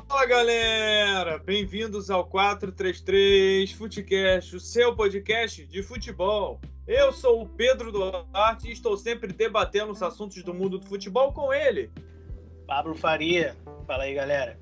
Fala galera, bem-vindos ao 433 Futecast, o seu podcast de futebol. Eu sou o Pedro Duarte e estou sempre debatendo os assuntos do mundo do futebol com ele. Pablo Faria, fala aí galera.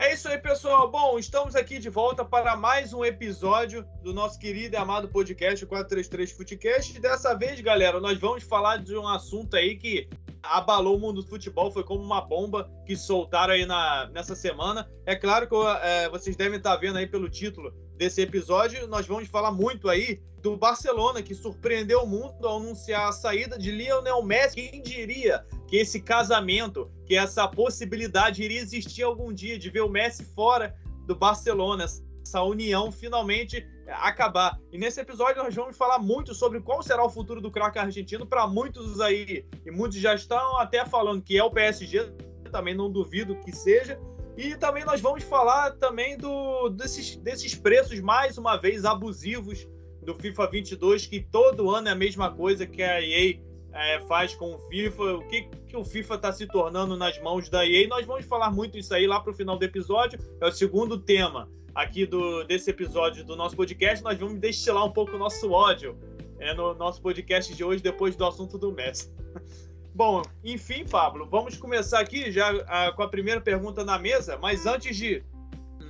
É isso aí, pessoal. Bom, estamos aqui de volta para mais um episódio do nosso querido e amado podcast 433 Futecast. Dessa vez, galera, nós vamos falar de um assunto aí que abalou o mundo do futebol, foi como uma bomba que soltaram aí na, nessa semana. É claro que é, vocês devem estar vendo aí pelo título desse episódio, nós vamos falar muito aí do Barcelona, que surpreendeu o mundo ao anunciar a saída de Lionel Messi. Quem diria que esse casamento, que essa possibilidade iria existir algum dia de ver o Messi fora do Barcelona, essa união finalmente acabar. E nesse episódio nós vamos falar muito sobre qual será o futuro do craque argentino para muitos aí, e muitos já estão até falando que é o PSG, também não duvido que seja. E também nós vamos falar também do, desses, desses preços mais uma vez abusivos do FIFA 22, que todo ano é a mesma coisa que a EA é, faz com o FIFA, o que, que o FIFA está se tornando nas mãos da EA. Nós vamos falar muito isso aí lá para o final do episódio. É o segundo tema aqui do, desse episódio do nosso podcast, nós vamos destilar um pouco o nosso ódio é, no nosso podcast de hoje, depois do assunto do Messi. Bom, enfim, Pablo, vamos começar aqui já a, com a primeira pergunta na mesa, mas antes de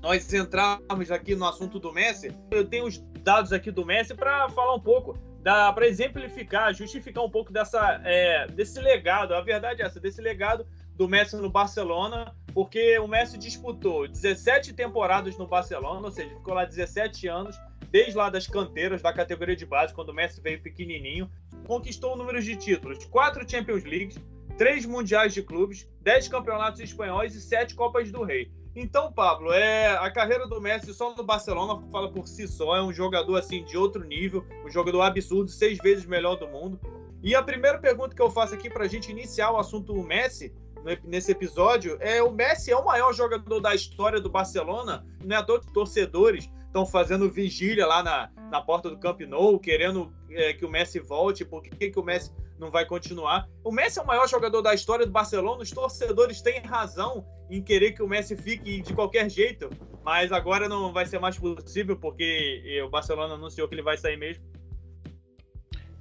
nós entrarmos aqui no assunto do Messi, eu tenho os dados aqui do Messi para falar um pouco, para exemplificar, justificar um pouco dessa, é, desse legado, a verdade é essa, desse legado do Messi no Barcelona, porque o Messi disputou 17 temporadas no Barcelona, ou seja, ficou lá 17 anos, desde lá das canteiras da categoria de base, quando o Messi veio pequenininho, conquistou números de títulos, 4 Champions Leagues, 3 Mundiais de Clubes, 10 campeonatos espanhóis e 7 Copas do Rei. Então, Pablo, é a carreira do Messi só no Barcelona fala por si só, é um jogador assim de outro nível, um jogador absurdo, seis vezes melhor do mundo. E a primeira pergunta que eu faço aqui para a gente iniciar o assunto Messi nesse episódio é o Messi é o maior jogador da história do Barcelona. É toa que torcedores estão fazendo vigília lá na, na porta do Camp Nou, querendo é, que o Messi volte, por que, que o Messi não vai continuar. O Messi é o maior jogador da história do Barcelona, os torcedores têm razão em querer que o Messi fique de qualquer jeito, mas agora não vai ser mais possível, porque o Barcelona anunciou que ele vai sair mesmo.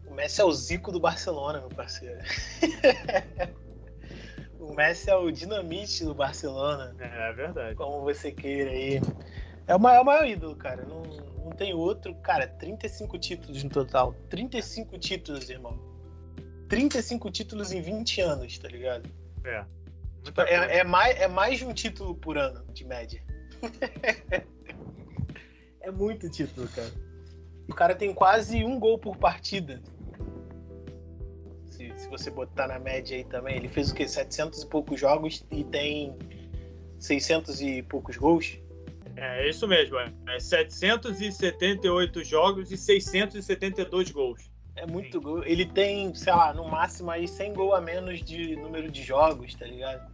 O Messi é o Zico do Barcelona, meu parceiro. O Messi é o dinamite do Barcelona. É, é verdade. Como você queira aí. É o maior, o maior ídolo, cara. Não, não tem outro. Cara, 35 títulos no total. 35 títulos, irmão. 35 títulos em 20 anos, tá ligado? É. Tipo, é, é, mais, é mais de um título por ano, de média. é muito título, cara. O cara tem quase um gol por partida se, se você botar na média aí também, ele fez o quê? 700 e poucos jogos e tem 600 e poucos gols? É, é isso mesmo, é. é 778 jogos e 672 gols. É muito Sim. gol. Ele tem, sei lá, no máximo aí 100 gols a menos de número de jogos, tá ligado?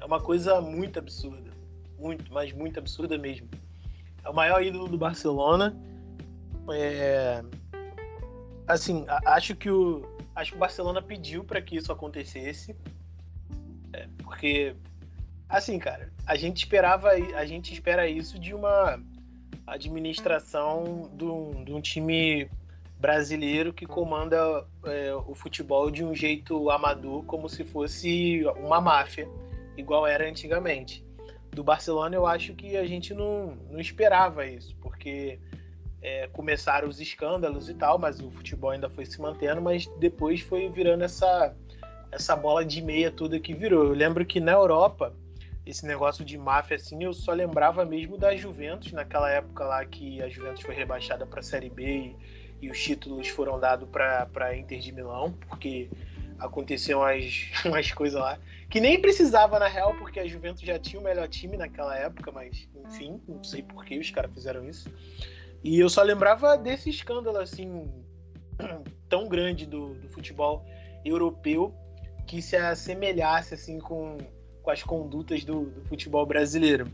É uma coisa muito absurda. Muito, mas muito absurda mesmo. É o maior ídolo do Barcelona. É... Assim, acho que o, acho que o Barcelona pediu para que isso acontecesse. É, porque, assim, cara, a gente esperava, a gente espera isso de uma administração de um, de um time brasileiro que comanda é, o futebol de um jeito amador, como se fosse uma máfia, igual era antigamente. Do Barcelona, eu acho que a gente não, não esperava isso, porque é, começaram os escândalos e tal, mas o futebol ainda foi se mantendo, mas depois foi virando essa, essa bola de meia toda que virou. Eu lembro que na Europa, esse negócio de máfia, assim, eu só lembrava mesmo da Juventus, naquela época lá que a Juventus foi rebaixada para a Série B e, e, os títulos foram dados para Inter de Milão, porque aconteciam umas, umas coisas lá que nem precisava na real, porque a Juventus já tinha o melhor time naquela época, mas enfim, não sei por que os caras fizeram isso. E eu só lembrava desse escândalo assim tão grande do, do futebol europeu que se assemelhasse assim com, com as condutas do, do, futebol brasileiro.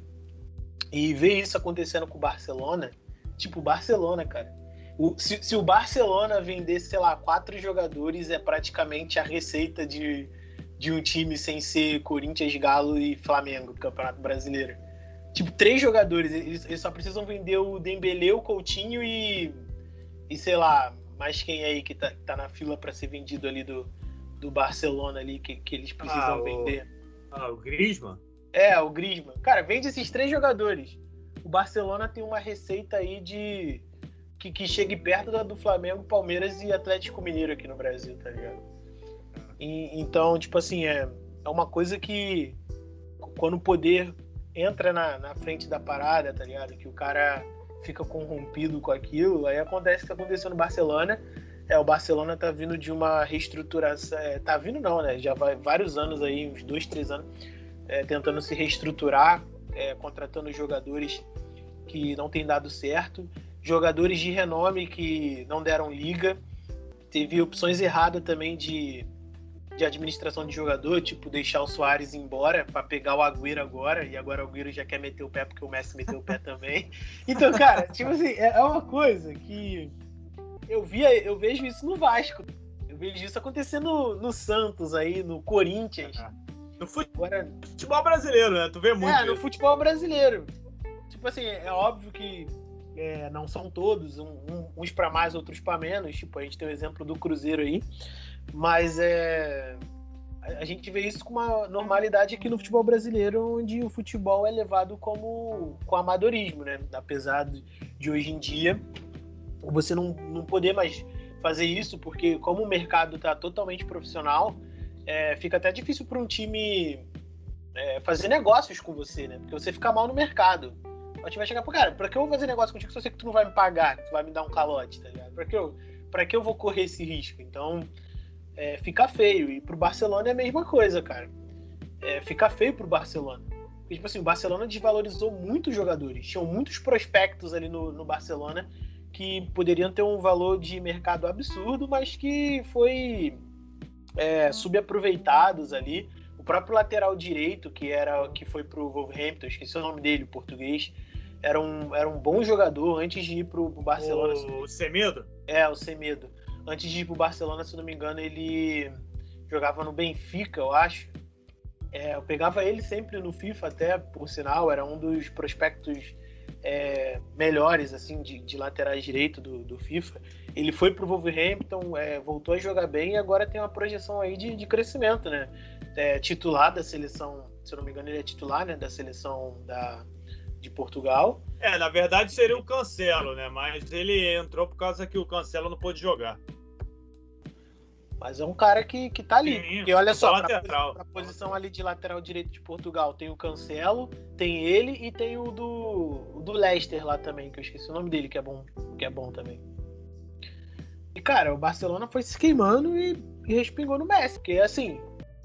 E ver isso acontecendo com o Barcelona, tipo, o Barcelona, cara. O, se, se, o Barcelona vendesse, sei lá, quatro jogadores, é praticamente a receita de, de um time sem ser Corinthians, Galo e Flamengo Campeonato Brasileiro. tipo, três jogadores. Eles, eles só precisam vender o Dembele, o Coutinho e. E sei lá, mais quem aí que tá, tá na fila para ser vendido ali do, do Barcelona ali, que, que eles precisam ah, vender. Ah, o Griezmann? É, o Griezmann. Cara, vende esses três jogadores. O Barcelona tem uma receita aí de. Que, que chegue perto da do Flamengo, Palmeiras e Atlético Mineiro aqui no Brasil, tá ligado? E, então, tipo assim, é, é uma coisa que quando o poder entra na, na frente da parada, tá ligado? Que o cara fica corrompido com aquilo, aí acontece o que aconteceu no Barcelona. É, o Barcelona tá vindo de uma reestruturação. É, tá vindo não, né? Já vai vários anos aí, uns dois, três anos, é, tentando se reestruturar, é, contratando jogadores que não tem dado certo, jogadores de renome que não deram liga. Teve opções erradas também de de administração de jogador, tipo deixar o Soares embora para pegar o Agüero agora, e agora o Agüero já quer meter o pé porque o Messi meteu o pé também. Então, cara, tipo assim, é, é uma coisa que eu via, eu vejo isso no Vasco. Eu vejo isso acontecendo no Santos aí, no Corinthians. No futebol, agora, futebol brasileiro, né? Tu vê muito. É, no futebol brasileiro. Tipo assim, é óbvio que é, não são todos, um, um, uns para mais, outros para menos. Tipo, a gente tem o exemplo do Cruzeiro aí. Mas é, a gente vê isso com uma normalidade aqui no futebol brasileiro, onde o futebol é levado como com amadorismo, né? Apesar de hoje em dia você não, não poder mais fazer isso, porque como o mercado está totalmente profissional, é, fica até difícil para um time é, fazer negócios com você, né? Porque você fica mal no mercado. O time vai chegar pro cara, pra que eu vou fazer negócio contigo se eu sei que tu não vai me pagar, que tu vai me dar um calote, tá ligado? Pra que eu, pra que eu vou correr esse risco? Então, é, fica feio. E pro Barcelona é a mesma coisa, cara. É, fica feio pro Barcelona. Porque, tipo assim, o Barcelona desvalorizou muitos jogadores. Tinham muitos prospectos ali no, no Barcelona que poderiam ter um valor de mercado absurdo, mas que foi é, subaproveitados ali. O próprio lateral direito, que era que foi pro Wolverhampton, esqueci o nome dele, o português, era um, era um bom jogador antes de ir pro, pro Barcelona. O Semedo? É, o Semedo antes de ir pro Barcelona, se não me engano, ele jogava no Benfica, eu acho. É, eu pegava ele sempre no FIFA, até por sinal, era um dos prospectos é, melhores assim de, de laterais direito do, do, FIFA. Ele foi pro Wolverhampton, é, voltou a jogar bem e agora tem uma projeção aí de, de crescimento, né? É, titular da seleção, se eu não me engano, ele é titular né, da seleção da, de Portugal. É, na verdade seria o Cancelo, né? Mas ele entrou por causa que o Cancelo não pôde jogar. Mas é um cara que, que tá ali. Sim, porque olha só, pra, pra, posição ali de lateral direito de Portugal, tem o Cancelo, tem ele e tem o do, o do Leicester lá também, que eu esqueci o nome dele, que é bom, que é bom também. E, cara, o Barcelona foi se queimando e, e respingou no Messi. Porque, assim,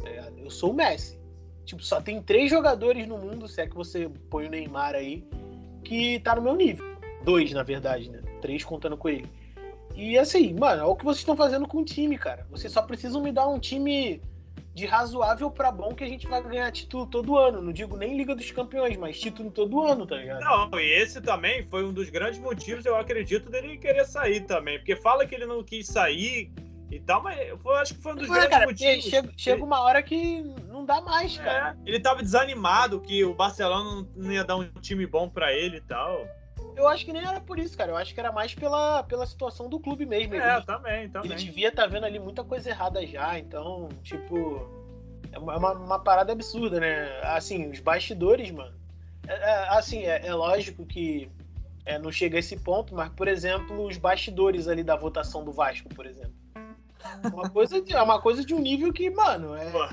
é, eu sou o Messi. Tipo, só tem três jogadores no mundo, se é que você põe o Neymar aí, que tá no meu nível. Dois, na verdade, né? Três contando com ele. E assim, mano, é o que vocês estão fazendo com o time, cara. Vocês só precisam me dar um time de razoável para bom que a gente vai ganhar título todo ano. Não digo nem Liga dos Campeões, mas título todo ano, tá ligado? Não, e esse também foi um dos grandes motivos, eu acredito, dele querer sair também. Porque fala que ele não quis sair e tal, mas eu acho que foi um dos grandes cara, motivos. Chega, chega, uma hora que não dá mais, cara. É, ele tava desanimado que o Barcelona não ia dar um time bom para ele e tal. Eu acho que nem era por isso, cara. Eu acho que era mais pela, pela situação do clube mesmo. É, ele, também, também. Ele devia estar tá vendo ali muita coisa errada já, então, tipo. É uma, é uma parada absurda, né? Assim, os bastidores, mano. É, é, assim, é, é, lógico que é, não chega a esse ponto, mas, por exemplo, os bastidores ali da votação do Vasco, por exemplo. Uma coisa de, é uma coisa de um nível que, mano, é. Pô,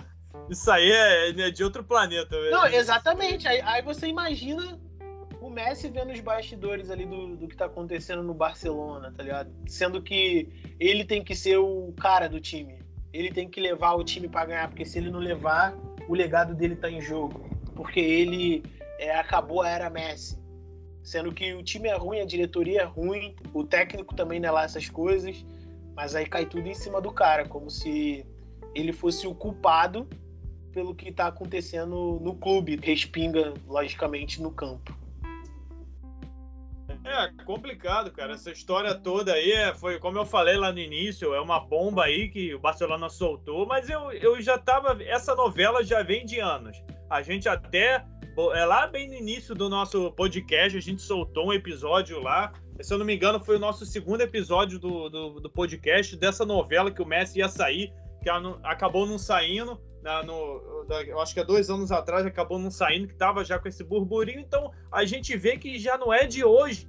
isso aí é, de outro planeta. Não, exatamente. Aí, aí você imagina Messi vendo os bastidores ali do, do que tá acontecendo no Barcelona, tá ligado? Sendo que ele tem que ser o cara do time. Ele tem que levar o time para ganhar, porque se ele não levar, o legado dele tá em jogo. Porque ele é, acabou a era Messi. Sendo que o time é ruim, a diretoria é ruim, o técnico também não é lá essas coisas, mas aí cai tudo em cima do cara, como se ele fosse o culpado pelo que está acontecendo no clube, respinga, logicamente, no campo. É complicado, cara. Essa história toda aí é, foi, como eu falei lá no início, é uma bomba aí que o Barcelona soltou, mas eu, eu já tava. Essa novela já vem de anos. A gente até é lá bem no início do nosso podcast, a gente soltou um episódio lá. Se eu não me engano, foi o nosso segundo episódio do, do, do podcast dessa novela que o Messi ia sair, que acabou não saindo. Na, no, eu acho que há dois anos atrás acabou não saindo, que tava já com esse burburinho. Então a gente vê que já não é de hoje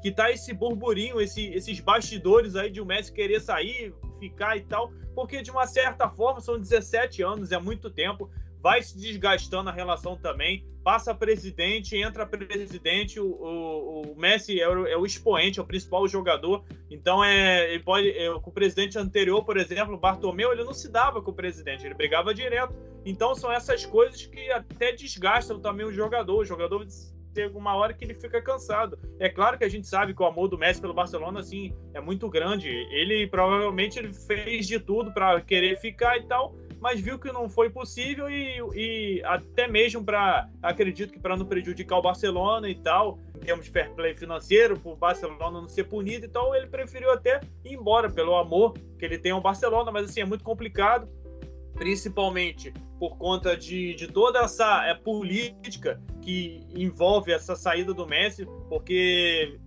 que tá esse burburinho, esse, esses bastidores aí de o Messi querer sair, ficar e tal, porque de uma certa forma são 17 anos, é muito tempo, vai se desgastando a relação também, passa presidente, entra presidente, o, o, o Messi é o, é o, expoente, é o principal jogador, então é, ele pode, é, com o presidente anterior, por exemplo, Bartomeu, ele não se dava com o presidente, ele brigava direto, então são essas coisas que até desgastam também o jogador, o jogador ter uma hora que ele fica cansado. É claro que a gente sabe que o amor do Messi pelo Barcelona assim é muito grande. Ele provavelmente ele fez de tudo para querer ficar e tal, mas viu que não foi possível e, e até mesmo para acredito que para não prejudicar o Barcelona e tal, em termos de fair play financeiro, para o Barcelona não ser punido, então ele preferiu até ir embora pelo amor que ele tem ao Barcelona, mas assim é muito complicado principalmente por conta de, de toda essa é, política que envolve essa saída do Messi, porque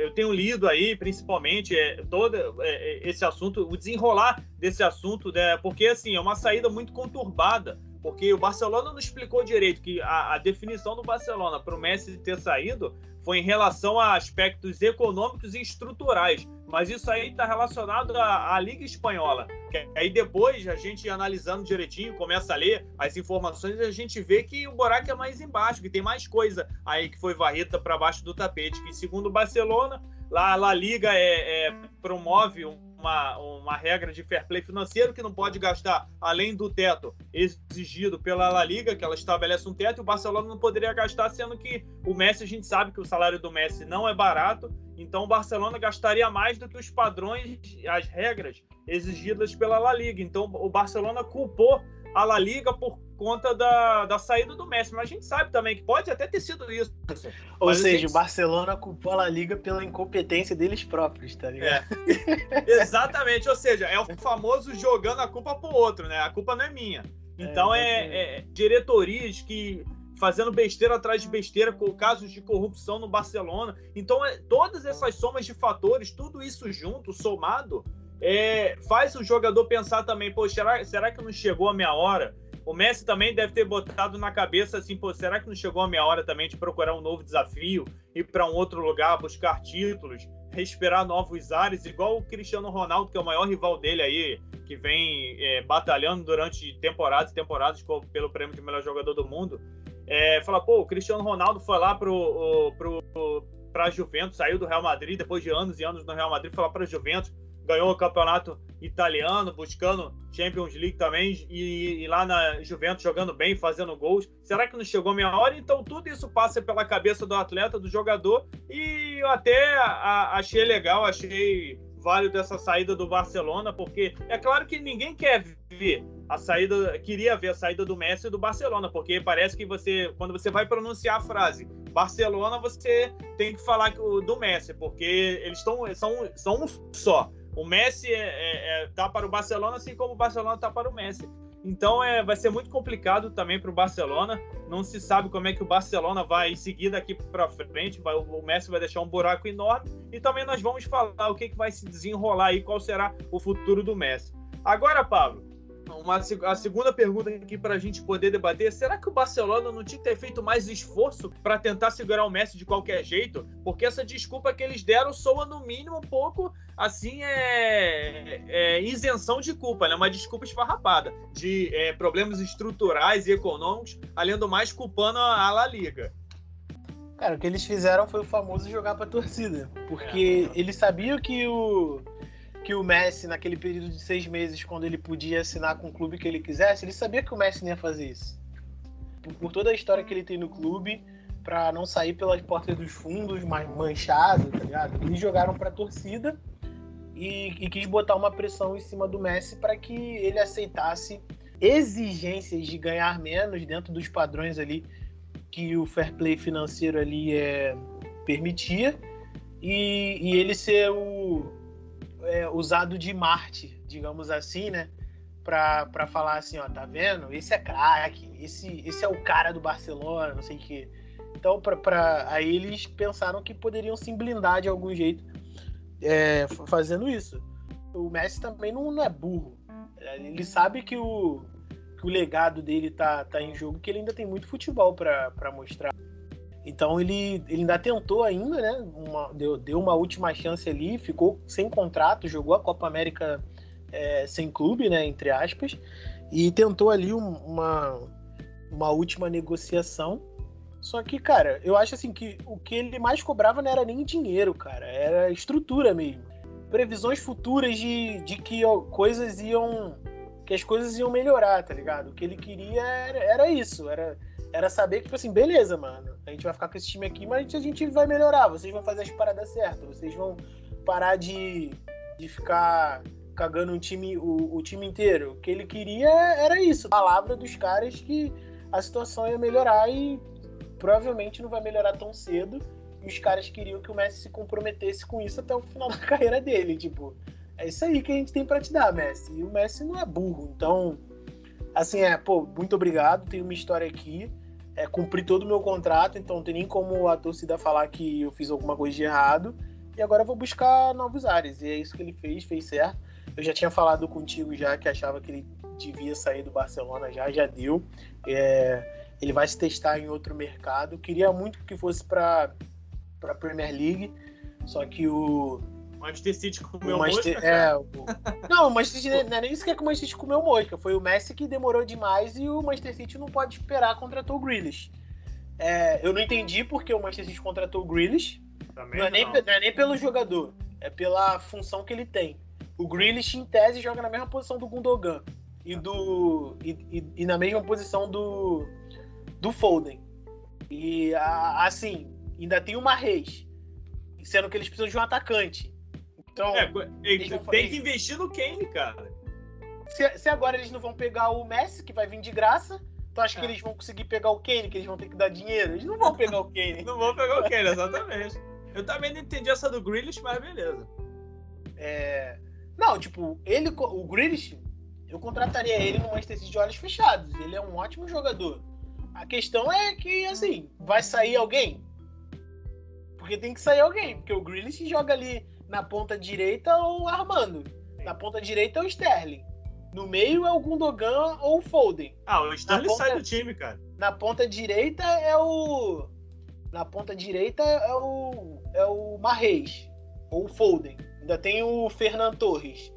eu tenho lido aí, principalmente, é, todo é, esse assunto, o desenrolar desse assunto, né, porque assim, é uma saída muito conturbada, porque o Barcelona não explicou direito que a, a definição do Barcelona para o Messi ter saído foi em relação a aspectos econômicos e estruturais, mas isso aí está relacionado à, à, Liga Espanhola. Que aí depois, a gente analisando direitinho, começa a ler as informações e a gente vê que o buraco é mais embaixo, que tem mais coisa aí que foi varrida para baixo do tapete, que segundo o Barcelona, lá a Liga é, é, promove um uma, uma regra de fair play financeiro que não pode gastar além do teto exigido pela La Liga, que ela estabelece um teto, e o Barcelona não poderia gastar, sendo que o Messi, a gente sabe que o salário do Messi não é barato, então o Barcelona gastaria mais do que os padrões, as regras exigidas pela La Liga. Então o Barcelona culpou a La Liga por conta da, da saída do Messi. Mas a gente sabe também que pode até ter sido isso. Ou seja, gente... o Barcelona culpou a Liga pela incompetência deles próprios, tá ligado? É. Exatamente. Ou seja, é o famoso jogando a culpa pro outro, né? A culpa não é minha. Então é, é, é diretorias que fazendo besteira atrás de besteira, com casos de corrupção no Barcelona. Então, é, todas essas somas de fatores, tudo isso junto, somado, é, faz o jogador pensar também, pô, será, será que não chegou a minha hora? O Messi também deve ter botado na cabeça assim, pô, será que não chegou a minha hora também de procurar um novo desafio, ir para um outro lugar, buscar títulos, respirar novos ares, igual o Cristiano Ronaldo, que é o maior rival dele aí, que vem é, batalhando durante temporadas e temporadas pelo prêmio de melhor jogador do mundo. É, fala, pô, o Cristiano Ronaldo foi lá pro, pro, pro, pra Juventus, saiu do Real Madrid depois de anos e anos no Real Madrid, foi lá pra Juventus, ganhou o campeonato italiano, buscando Champions League também, e, e, lá na Juventus jogando bem, fazendo gols. Será que não chegou a minha hora? Então tudo isso passa pela cabeça do atleta, do jogador, e eu até a, achei legal, achei válido essa saída do Barcelona, porque é claro que ninguém quer ver a saída, queria ver a saída do Messi do Barcelona, porque parece que você, quando você vai pronunciar a frase Barcelona, você tem que falar do Messi, porque eles estão são, são um só. O Messi é, é, é, tá para o Barcelona, assim como o Barcelona tá para o Messi. Então é, vai ser muito complicado também para o Barcelona. Não se sabe como é que o Barcelona vai seguir daqui para frente. Vai, o Messi vai deixar um buraco enorme. E também nós vamos falar o que, que vai se desenrolar aí, qual será o futuro do Messi. Agora, Pablo, uma, a segunda pergunta aqui para a gente poder debater: será que o Barcelona não tinha que ter feito mais esforço para tentar segurar o Messi de qualquer jeito? Porque essa desculpa que eles deram soa, no mínimo, um pouco assim, é, é isenção de culpa, né? Uma desculpa esfarrapada de é, problemas estruturais e econômicos, além do mais, culpando a La Liga. Cara, o que eles fizeram foi o famoso jogar para torcida, porque é. eles sabiam que o que o Messi, naquele período de seis meses, quando ele podia assinar com o clube que ele quisesse, ele sabia que o Messi não ia fazer isso. Por, por toda a história que ele tem no clube, para não sair pelas portas dos fundos, mais manchado, tá ligado? Eles jogaram para a torcida e, e, quis botar uma pressão em cima do Messi para que ele aceitasse exigências de ganhar menos dentro dos padrões ali que o fair play financeiro ali é, permitia e, e ele ser o, é, usado de Marte, digamos assim, né? para falar assim, ó, tá vendo? Esse é craque, esse, esse é o cara do Barcelona, não sei o quê. Então, pra, pra, aí eles pensaram que poderiam se blindar de algum jeito é, fazendo isso. O Messi também não, não, é burro. Ele sabe que o, que o legado dele tá, tá em jogo, que ele ainda tem muito futebol para mostrar. Então ele, ele ainda tentou ainda, né? Uma, deu, deu uma última chance ali, ficou sem contrato, jogou a Copa América é, sem clube, né? Entre aspas, e tentou ali um, uma, uma última negociação. Só que, cara, eu acho assim que o que ele mais cobrava não era nem dinheiro, cara, era estrutura mesmo. Previsões futuras de, de que coisas iam. que as coisas iam melhorar, tá ligado? O que ele queria era, era isso, era era saber que, tipo assim, beleza, mano, a gente vai ficar com esse time aqui, mas a gente vai melhorar, vocês vão fazer as paradas certas, vocês vão parar de, de ficar cagando um time, o, o time inteiro. O que ele queria era isso, palavra dos caras que a situação ia melhorar e provavelmente não vai melhorar tão cedo. E os caras queriam que o Messi se comprometesse com isso até o final da carreira dele. Tipo, é isso aí que a gente tem para te dar, Messi. E o Messi não é burro. Então, assim, é, pô, muito obrigado. Tem uma história aqui é, cumpri todo o meu contrato, então não tem nem como a torcida falar que eu fiz alguma coisa de errado. E agora eu vou buscar novos ares. E é isso que ele fez, fez certo. Eu já tinha falado contigo já que achava que ele devia sair do Barcelona já, já deu. É, ele vai se testar em outro mercado. Queria muito que fosse para a Premier League, só que o Manchester City comeu o Manchester, mosca, é, o... Não, o Manchester City não é nem isso que é que o Manchester City comeu mosca. Foi o Messi que demorou demais e o Manchester City não pode esperar contratou o Grealish. É, eu não entendi porque o Manchester City contratou o Grealish. Também não, é nem, não. não é nem pelo jogador, é pela função que ele tem. O Grealish, em tese, joga na mesma posição do Gundogan e, do, e, e, e na mesma posição do, do Foden. E assim, ainda tem uma Reis, sendo que eles precisam de um atacante. Então, é, tem que investir no Kane, cara. Se, se, agora eles não vão pegar o Messi, que vai vir de graça, tu acha é. que eles vão conseguir pegar o Kane, que eles vão ter que dar dinheiro? Eles não vão pegar o Kane. não vão pegar o Kane, exatamente. Eu também não entendi essa do Grealish, mas beleza. É... Não, tipo, ele, o Grealish, eu contrataria ele no Manchester City de olhos fechados. Ele é um ótimo jogador. A questão é que, assim, vai sair alguém? Porque tem que sair alguém, porque o Grealish joga ali na ponta direita ou Armando. Na ponta direita é o Sterling. No meio é o Gundogan ou o Foden. Ah, o Sterling ponta, sai do time, cara. Na ponta direita é o. Na ponta direita é o. É o Marreis. Ou o Foden. Ainda tem o Fernando Torres.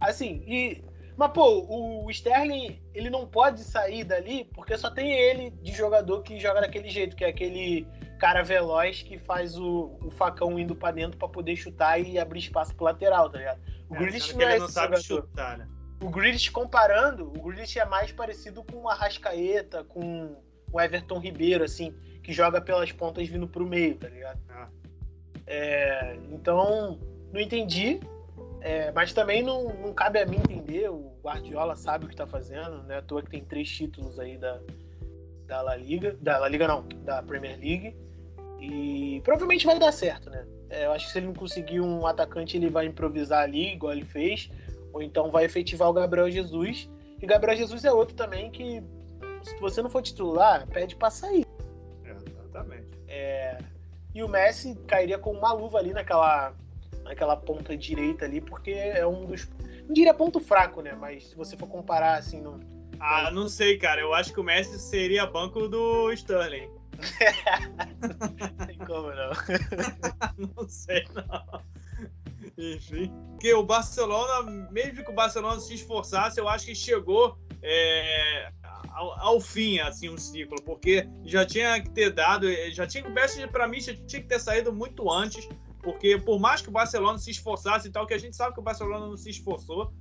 Assim, e. Mas, pô, o Sterling, ele não pode sair dali porque só tem ele de jogador que joga daquele jeito, que é aquele cara veloz que faz o, o facão indo para dentro para poder chutar e abrir espaço pro lateral, tá ligado? O é, Grealish não é não sabe chutar, né? O Grealish comparando, o Grealish é mais parecido com o Arrascaeta, com o Everton Ribeiro, assim, que joga pelas pontas vindo pro meio, tá ligado? Ah. É, então, não entendi, é, mas também não, não cabe a mim entender. O Guardiola sabe o que tá fazendo, né? À toa que tem três títulos aí da, da La Liga, da La Liga não, da Premier League. E provavelmente vai dar certo, né? É, eu acho que se ele não conseguir um atacante, ele vai improvisar ali, igual ele fez, ou então vai efetivar o Gabriel Jesus. E Gabriel Jesus é outro também que, se você não for titular, pede pra sair. Exatamente. É, e o Messi cairia com uma luva ali naquela, naquela ponta direita ali, porque é um dos. Não diria ponto fraco, né? Mas se você for comparar assim. No, ah, não sei, cara. Eu acho que o Messi seria banco do Sterling. Tem como não. não sei, não. Enfim. Porque o Barcelona, mesmo que o Barcelona se esforçasse, eu acho que chegou é, ao, ao, fim, assim, um ciclo. Porque já tinha que ter dado. Já tinha. Messi, pra mim, já tinha que ter saído muito antes. Porque por mais que o Barcelona se esforçasse e tal, que a gente sabe que o Barcelona não se esforçou,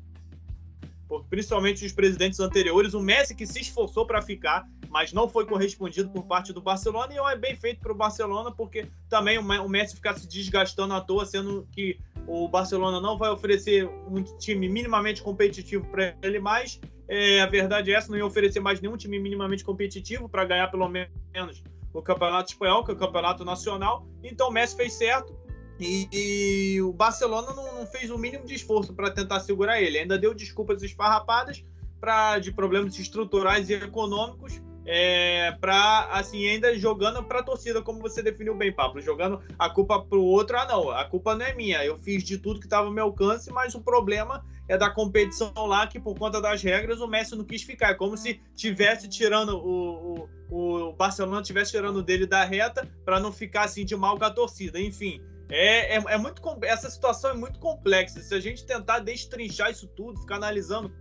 principalmente os presidentes anteriores, o Messi que se esforçou para ficar, mas não foi correspondido por parte do Barcelona, e é bem feito para o Barcelona, porque também o Messi ficar se desgastando à toa, sendo que o Barcelona não vai oferecer um time minimamente competitivo para ele mais. É, a verdade é essa, não ia oferecer mais nenhum time minimamente competitivo para ganhar pelo menos o Campeonato Espanhol, que é o Campeonato Nacional. Então o Messi fez certo E, e o Barcelona não, não, fez o mínimo de esforço para tentar segurar ele. Ainda deu desculpas esfarrapadas pra, de problemas estruturais e econômicos é, para assim ainda jogando para a torcida, como você definiu bem, Pablo, jogando a culpa para o outro. Ah, não, a culpa não é minha. Eu fiz de tudo que estava ao meu alcance, mas o problema é da competição lá que por conta das regras o Messi não quis ficar. É como se tivesse tirando o, o, o Barcelona tivesse tirando dele da reta para não ficar assim de mal com a torcida. Enfim, é, é, é, muito essa situação é muito complexa. Se a gente tentar destrinchar isso tudo, ficar analisando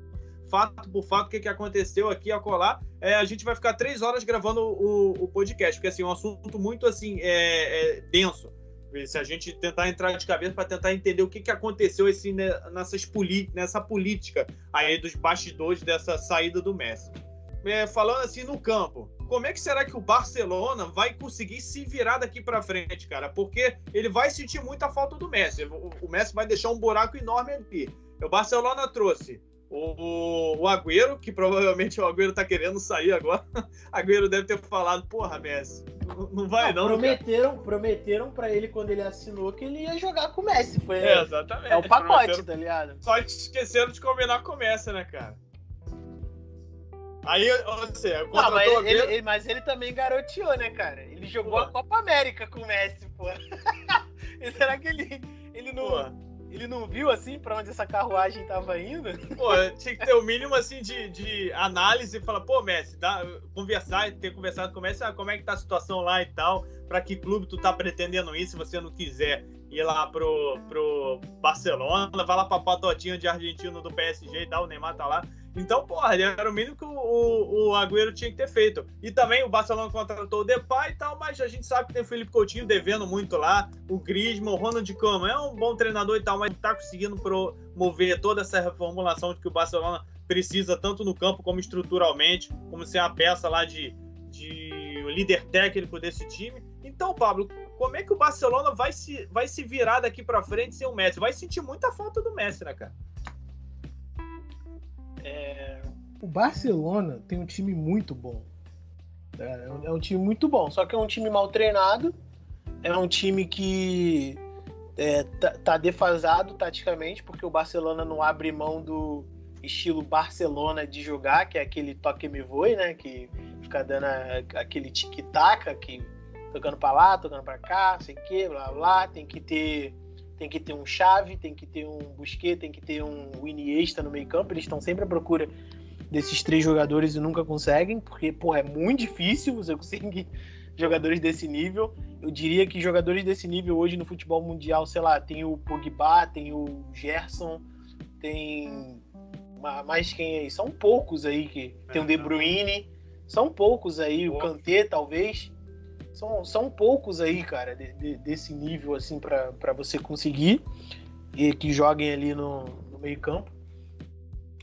fato por fato, o que, que aconteceu aqui a colar. É, a gente vai ficar três horas gravando o, o podcast, porque assim, é um assunto muito assim, é, é denso. Se a gente tentar entrar de cabeça para tentar entender o que, que aconteceu assim, nessas nessa política aí dos bastidores dessa saída do Messi. É, falando assim no campo, como é que será que o Barcelona vai conseguir se virar daqui para frente, cara? Porque ele vai sentir muita falta do Messi. O, o Messi vai deixar um buraco enorme ali. O Barcelona trouxe o, o Agüero, que provavelmente o Agüero tá querendo sair agora. Agüero deve ter falado, porra, Messi, não, vai não. não prometeram, prometeram para ele quando ele assinou que ele ia jogar com o Messi. Foi, é, exatamente. É o pacote, tá ligado? Só esqueceram de combinar com o Messi, né, cara? Aí, você, não, mas ele, ele, mas ele também garoteou, né, cara? Ele jogou pô. a Copa América com o Messi, pô. será que ele, ele não. Pô ele não viu assim para onde essa carruagem tava indo? Pô, tinha que ter o mínimo assim de, de análise e falar, pô, Messi, dá, conversar, ter conversado com o Messi, ah, como é que tá a situação lá e tal, para que clube tu tá pretendendo ir se você não quiser ir lá pro, pro Barcelona, vai lá pra patotinha de argentino do PSG e tal, o Neymar tá lá. Então, porra, era o mínimo que o, o, Agüero tinha que ter feito. E também o Barcelona contratou o Depay e tal, mas a gente sabe que tem o Felipe Coutinho devendo muito lá, o Griezmann, o Ronald Koeman é um bom treinador e tal, mas não tá conseguindo promover toda essa reformulação que o Barcelona precisa, tanto no campo como estruturalmente, como ser a peça lá de, de líder técnico desse time. Então, Pablo, como é que o Barcelona vai se, vai se virar daqui para frente sem o Messi? Vai sentir muita falta do Messi, né, cara? É... O Barcelona tem um time muito bom. É, é um time muito bom, só que é um time mal treinado. É um time que é, tá, tá defasado taticamente, porque o Barcelona não abre mão do estilo Barcelona de jogar, que é aquele toque me voe, né? Que fica dando a, aquele tic-tac, que tocando para lá, tocando para cá, sei que, blá blá. Tem que ter tem que ter um Chave, tem que ter um Busquets, tem que ter um Iniesta no meio campo. Eles estão sempre à procura desses três jogadores e nunca conseguem, porque, pô, é muito difícil você conseguir jogadores desse nível. Eu diria que jogadores desse nível hoje no futebol mundial, sei lá, tem o Pogba, tem o Gerson, tem mais quem aí? São poucos aí que tem o De Bruyne, são poucos aí, o Kanté talvez são, são poucos aí, cara, de, de, desse nível, assim, para você conseguir. E que joguem ali no, no meio-campo.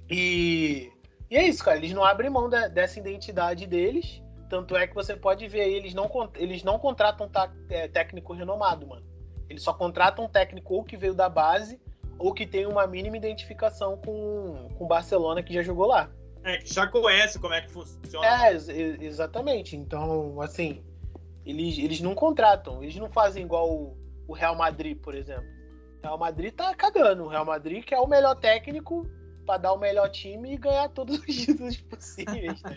E, e é isso, cara. Eles não abrem mão de, dessa identidade deles. Tanto é que você pode ver aí, eles não, eles não contratam tá, é, técnico renomado, mano. Eles só contratam técnico ou que veio da base ou que tem uma mínima identificação com o Barcelona que já jogou lá. É, que já conhece como é que funciona. É, exatamente. Então, assim, eles, eles não contratam, eles não fazem igual o, o Real Madrid, por exemplo. O Real Madrid tá cagando. O Real Madrid que é o melhor técnico para dar o melhor time e ganhar todos os títulos possíveis, tá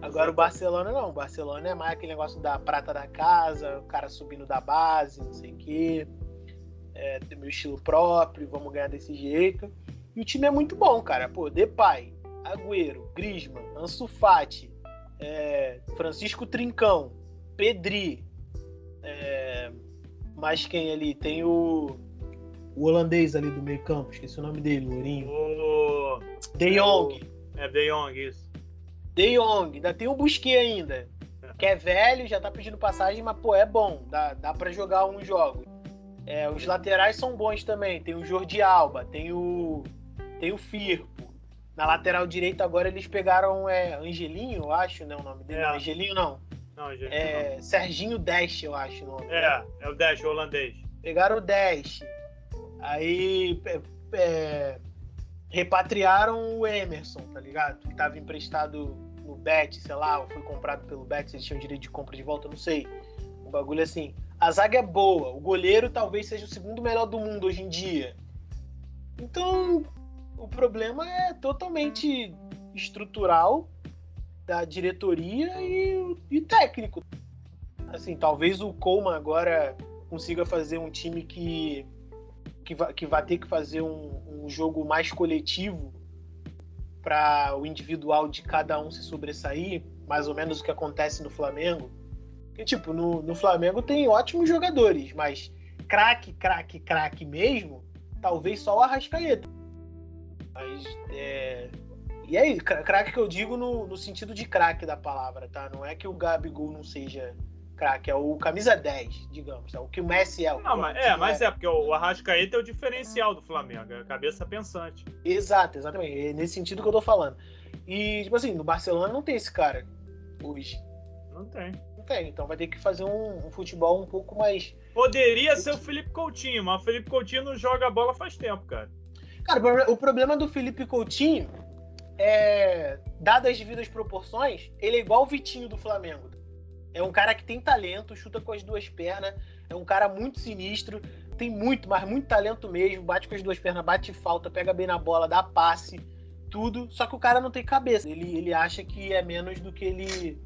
Agora o Barcelona não. O Barcelona é mais aquele negócio da prata da casa, o cara subindo da base, não sei o quê. É, tem meu estilo próprio, vamos ganhar desse jeito. E o time é muito bom, cara. Pô, Depay, Agüero, Griezmann, Ansu Fati, é, Francisco Trincão, Pedri. É, mais quem ali? Tem o, o holandês ali do meio campo, esqueci o nome dele, Lourinho. O... De Jong. É, De Jong, isso. De Jong, ainda tem o Busquets ainda. Que é velho, já tá pedindo passagem, mas pô, é bom, dá, dá para jogar um jogo. É, os laterais são bons também. Tem o Jordi Alba, tem o tem o Firpo. Na lateral direita agora eles pegaram é, Angelinho, eu acho, né, o nome dele. É. Não, Angelinho não. Não, é, não. Serginho Dash, eu acho. Nome, é, é o Dash, o holandês. Pegaram o Dash. Aí é, é, repatriaram o Emerson, tá ligado? Que tava emprestado no Bet, sei lá, ou foi comprado pelo Bet, se eles tinham direito de compra de volta, não sei. Um bagulho assim. A zaga é boa. O goleiro talvez seja o segundo melhor do mundo hoje em dia. Então, o problema é totalmente estrutural da diretoria e, e técnico. Assim, talvez o Coleman agora consiga fazer um time que que vai, que vai ter que fazer um, um jogo mais coletivo para o individual de cada um se sobressair, mais ou menos o que acontece no Flamengo. Tipo, no, no Flamengo tem ótimos jogadores, mas craque, craque, craque mesmo, talvez só o Arrascaeta. Mas, é... E aí, craque que eu digo no, no sentido de craque da palavra, tá? Não é que o Gabigol não seja craque, é o camisa 10, digamos. É o que o Messi é. O não, mas, é, mas é. é, porque o Arrascaeta é o diferencial do Flamengo, é a cabeça pensante. Exato, exatamente. É nesse sentido que eu tô falando. E, tipo assim, no Barcelona não tem esse cara hoje. Não tem. Não tem, então vai ter que fazer um, um futebol um pouco mais. Poderia ser o Felipe Coutinho, mas o Felipe Coutinho não joga a bola faz tempo, cara. Cara, o problema do Felipe Coutinho é, dadas as devidas proporções, ele é igual o Vitinho do Flamengo. É um cara que tem talento, chuta com as duas pernas, é um cara muito sinistro, tem muito, mas muito talento mesmo, bate com as duas pernas, bate falta, pega bem na bola, dá passe, tudo. Só que o cara não tem cabeça. Ele, ele acha que é menos do que ele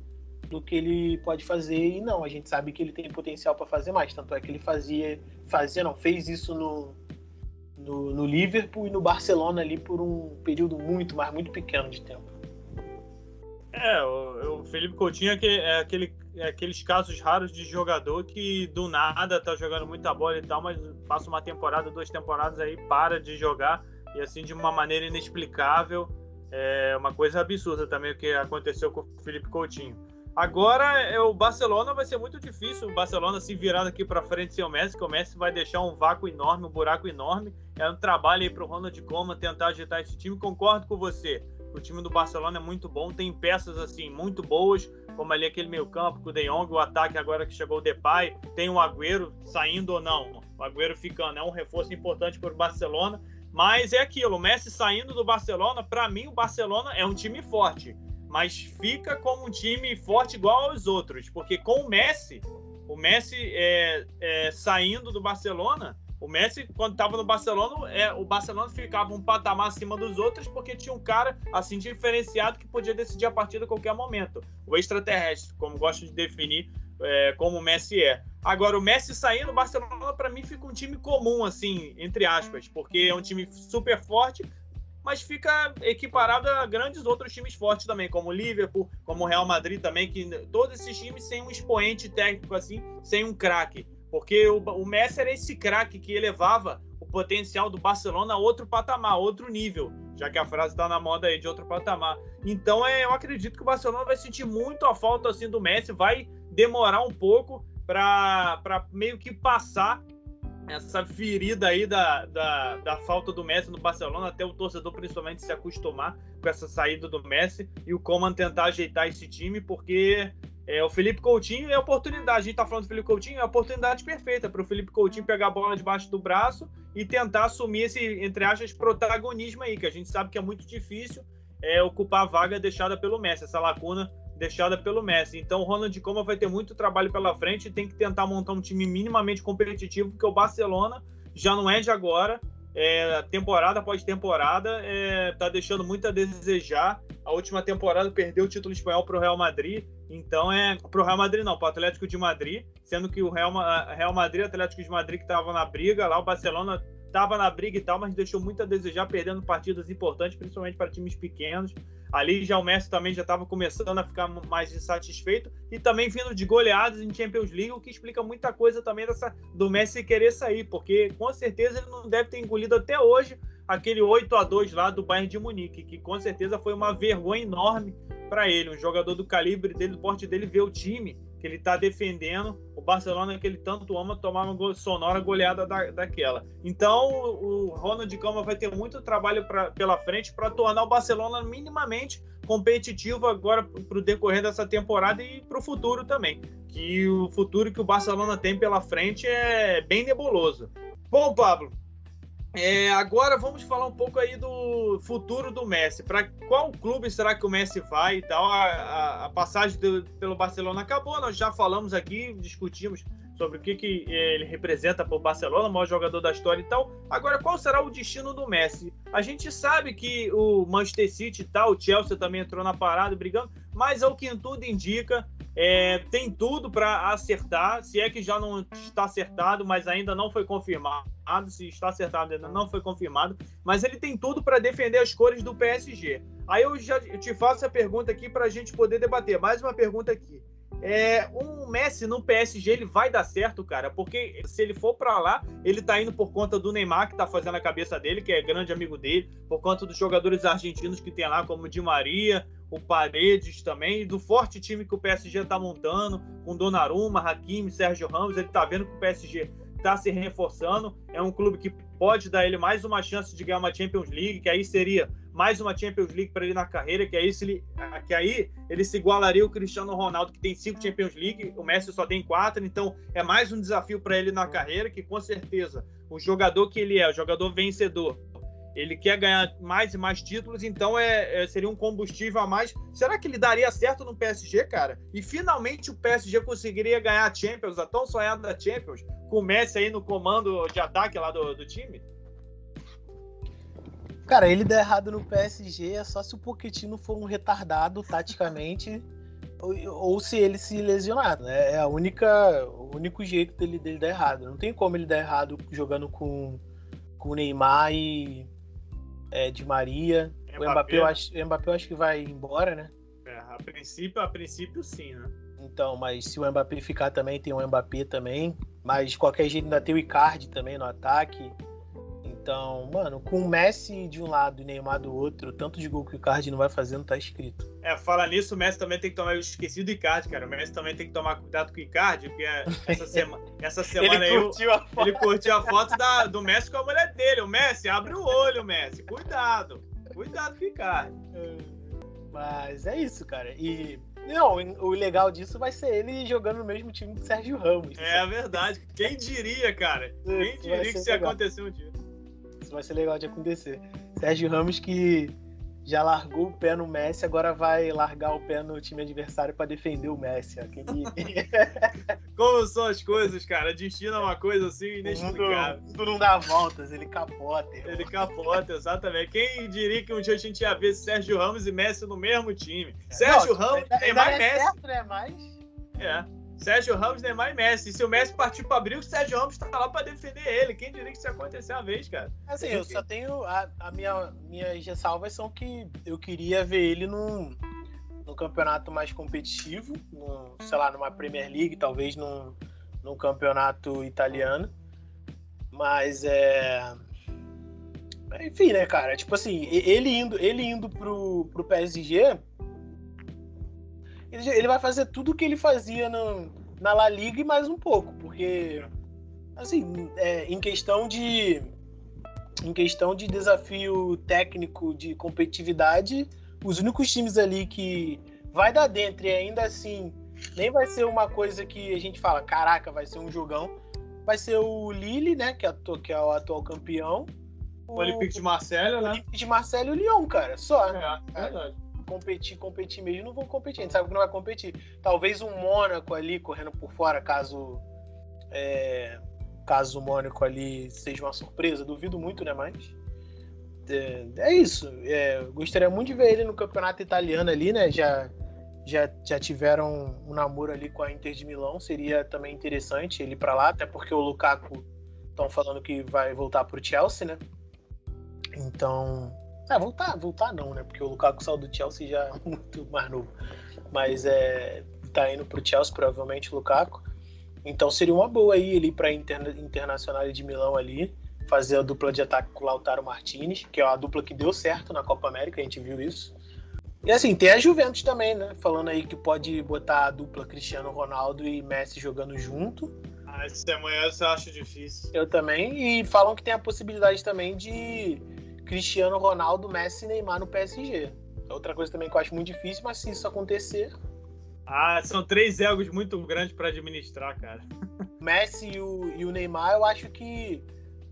do que ele pode fazer e não, a gente sabe que ele tem potencial para fazer mais, tanto é que ele fazia, fazia não, fez isso no, no, no Liverpool e no Barcelona ali por um período muito, mas muito pequeno de tempo. É, o, o Felipe Coutinho é aquele, é aquele é aqueles casos raros de jogador que do nada tá jogando muita bola e tal, mas passa uma temporada, duas temporadas aí, para de jogar e assim de uma maneira inexplicável. É uma coisa absurda também o que aconteceu com o Felipe Coutinho. Agora é, o Barcelona vai ser muito difícil o Barcelona se virar daqui para frente sem o Messi, que o Messi vai deixar um vácuo enorme, um buraco enorme. É um trabalho aí para o Ronald Koeman tentar agitar esse time. Concordo com você. O time do Barcelona é muito bom, tem peças assim muito boas, como ali aquele meio-campo com o De Jong, o ataque agora que chegou o Depay, tem o Agüero saindo ou não. O Agüero ficando é um reforço importante para o Barcelona, mas é aquilo, o Messi saindo do Barcelona, para mim o Barcelona é um time forte, mas fica como um time forte igual aos outros, porque com o Messi, o Messi é, é saindo do Barcelona, o Messi, quando estava no Barcelona, é, o Barcelona ficava um patamar acima dos outros porque tinha um cara assim diferenciado que podia decidir a partida a qualquer momento. O extraterrestre, como gosto de definir é, como o Messi é. Agora, o Messi saindo, o Barcelona, para mim, fica um time comum, assim, entre aspas, porque é um time super forte, mas fica equiparado a grandes outros times fortes também, como o Liverpool, como o Real Madrid também, que todos esses times sem um expoente técnico assim, sem um craque. Porque o, o Messi era esse craque que elevava o potencial do Barcelona a outro patamar, outro nível, já que a frase está na moda aí de outro patamar. Então é, eu acredito que o Barcelona vai sentir muito a falta assim do Messi, vai demorar um pouco para meio que passar essa ferida aí da, da, da, falta do Messi no Barcelona, até o torcedor principalmente se acostumar com essa saída do Messi e o Coman tentar ajeitar esse time, porque é, o Felipe Coutinho é a oportunidade. A gente tá falando do Felipe Coutinho, é a oportunidade perfeita para o Felipe Coutinho pegar a bola debaixo do braço e tentar assumir esse, entre aspas, protagonismo aí, que a gente sabe que é muito difícil é, ocupar a vaga deixada pelo Messi, essa lacuna deixada pelo Messi. Então o Ronald Koeman vai ter muito trabalho pela frente e tem que tentar montar um time minimamente competitivo, porque o Barcelona já não é de agora, é, temporada após temporada, é, tá deixando muito a desejar. A última temporada perdeu o título espanhol para o Real Madrid, então é para o Real Madrid não, para o Atlético de Madrid, sendo que o Real, Real Madrid, Atlético de Madrid que estava na briga, lá o Barcelona estava na briga e tal, mas deixou muito a desejar, perdendo partidas importantes, principalmente para times pequenos. Ali já o Messi também já estava começando a ficar mais insatisfeito e também vindo de goleadas em Champions League, o que explica muita coisa também dessa do Messi querer sair, porque com certeza ele não deve ter engolido até hoje aquele 8 a 2 lá do Bayern de Munique, que com certeza foi uma vergonha enorme para ele, um jogador do calibre dele, do porte dele, ver o time que ele está defendendo, o Barcelona que ele tanto ama tomar uma sonora goleada da, daquela. Então o Ronald Koeman vai ter muito trabalho pra, pela frente para tornar o Barcelona minimamente competitivo agora para o decorrer dessa temporada e para o futuro também. Que o futuro que o Barcelona tem pela frente é bem nebuloso. Bom, Pablo, é, agora vamos falar um pouco aí do futuro do Messi. Para qual clube será que o Messi vai e tal? A, a, a passagem do, pelo Barcelona acabou, nós já falamos aqui, discutimos sobre o que, que eh, ele representa para o Barcelona, o maior jogador da história e tal. Agora, qual será o destino do Messi? A gente sabe que o Manchester City e tal, o Chelsea também entrou na parada brigando, mas ao que tudo indica, é, tem tudo para acertar, se é que já não está acertado, mas ainda não foi confirmado. Se está acertado, ainda não foi confirmado. Mas ele tem tudo para defender as cores do PSG. Aí eu já te faço a pergunta aqui para a gente poder debater. Mais uma pergunta aqui. É, um Messi no PSG ele vai dar certo, cara, porque se ele for para lá, ele tá indo por conta do Neymar que tá fazendo a cabeça dele, que é grande amigo dele, por conta dos jogadores argentinos que tem lá, como o Di Maria, o Paredes também, do forte time que o PSG tá montando, com Donnarumma, Hakimi, Sérgio Ramos, ele tá vendo que o PSG tá se reforçando, é um clube que pode dar ele mais uma chance de ganhar uma Champions League, que aí seria mais uma Champions League para ele na carreira, que aí, ele, que aí ele se igualaria o Cristiano Ronaldo, que tem cinco Champions League, o Messi só tem quatro, então é mais um desafio para ele na carreira, que com certeza o jogador que ele é, o jogador vencedor, ele quer ganhar mais e mais títulos, então é, é, seria um combustível a mais. Será que ele daria certo no PSG, cara? E finalmente o PSG conseguiria ganhar a Champions, a tão sonhada Champions, com o Messi aí no comando de ataque lá do, do time? Cara, ele der errado no PSG é só se o Pochettino for um retardado taticamente ou, ou, se ele se lesionar. Né? É a única, o único jeito dele, dele dar errado. Não tem como ele dar errado jogando com, com o Neymar e é, de Maria. Mbappé. O Mbappé, eu acho, o Mbappé eu acho que vai embora, né? É, a princípio, a princípio sim, né? Então, mas se o Mbappé ficar também, tem o Mbappé também. Mas de qualquer jeito ainda tem o Icardi também no ataque. Então, mano, com o Messi de um lado e Neymar do outro, tanto de gol que o Icardi não vai fazer, não tá escrito. É, fala nisso, o Messi também tem que tomar. Eu esqueci do Icardi, cara. O Messi também tem que tomar cuidado com o Icardi, porque essa, sema, essa semana ele curtiu a foto. ele curtiu a foto da, do Messi com a mulher dele. O Messi, abre o olho, Messi. Cuidado. Cuidado com o Icardi. Mas é isso, cara. E não, o legal disso vai ser ele jogando no mesmo time que Sérgio Ramos. É verdade. Quem diria, cara? Quem diria que isso ia acontecer um dia? Isso vai ser legal de acontecer. Sérgio Ramos que já largou o pé no Messi, agora vai largar o pé no time adversário para defender o Messi. Como são as coisas, cara? Destino é uma coisa assim inexplicável. Tudo não dá voltas, ele capota. Irmão. Ele capota, exatamente. Quem diria que um dia a gente ia ver Sérgio Ramos e Messi no mesmo time? É. Sérgio não, Ramos é mais é Messi. Certo, né? Mas... É. Sérgio Ramos, Neymar e Messi. E se o Messi partir para abril, o Sérgio Ramos tá lá para defender ele. Quem diria que isso ia acontecer uma vez, cara? Assim, eu só tenho. A, a minha, minhas ressalvas são que eu queria ver ele num, num campeonato mais competitivo, num, sei lá, numa Premier League, talvez num, num campeonato italiano. Mas é. Enfim, né, cara? Tipo assim, ele indo, ele indo pro, pro PSG ele, ele vai fazer tudo o que ele fazia no, na La Liga e mais um pouco, porque assim, é, em questão de em questão de desafio técnico de competitividade, os únicos times ali que vai dar dentro e ainda assim nem vai ser uma coisa que a gente fala, caraca, vai ser um jogão. Vai ser o Lille, né, que é, que é o atual campeão. O, o Olympique de Marselha, né? O Olympique de Marselha e o Lyon, cara, só. É, é verdade competir, competir mesmo, não vão competir. A gente sabe que não vai competir. Talvez um Mônaco ali correndo por fora, caso. É, caso o Mônaco ali seja uma surpresa, duvido muito, né? Mas. É, é isso. É, gostaria muito de ver ele no campeonato italiano ali, né? Já, já, já tiveram um namoro ali com a Inter de Milão. Seria também interessante ele para lá, até porque o Lukaku estão falando que vai voltar para o Chelsea, né? Então é, voltar, voltar não, né? Porque o Lukaku saiu do Chelsea já é muito mais novo. Mas é, tá indo pro Chelsea, provavelmente, o Lukaku. Então seria uma boa aí ele para Interna Internacional de Milão ali, fazer a dupla de ataque com o Lautaro Martinez, que é uma dupla que deu certo na Copa América, a gente viu isso. E assim, tem a Juventus também, né? Falando aí que pode botar a dupla Cristiano Ronaldo e Messi jogando junto. Ah, esse amanhã eu acho difícil. Eu também. E falam que tem a possibilidade também de Cristiano Ronaldo, Messi e Neymar no PSG. Outra coisa também que eu acho muito difícil, mas se isso acontecer. Ah, são três egos muito grandes para administrar, cara. Messi e o, e o, Neymar, eu acho que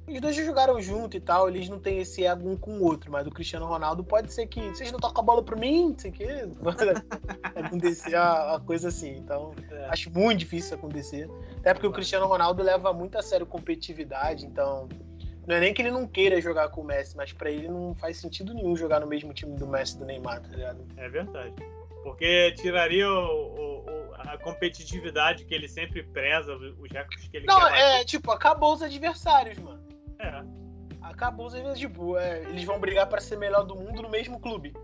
Os dois já jogaram junto e tal, eles não têm esse ego um com o outro, mas o Cristiano Ronaldo pode ser que vocês não tocam a bola pra mim, não sei o quê. acontecer a, a, coisa assim. Então, é. acho muito difícil acontecer. Até porque o Cristiano Ronaldo leva muito a sério competitividade, então. Não é nem que ele não queira jogar com o Messi, mas para ele não faz sentido nenhum jogar no mesmo time do Messi e do Neymar, tá ligado? É verdade. Porque tiraria o, o, a competitividade que ele sempre preza, os recordes que ele não, quer. Não, é, tipo, acabou os adversários, mano. É. Acabou os adversários. Tipo, é, eles vão brigar para ser melhor do mundo no mesmo clube.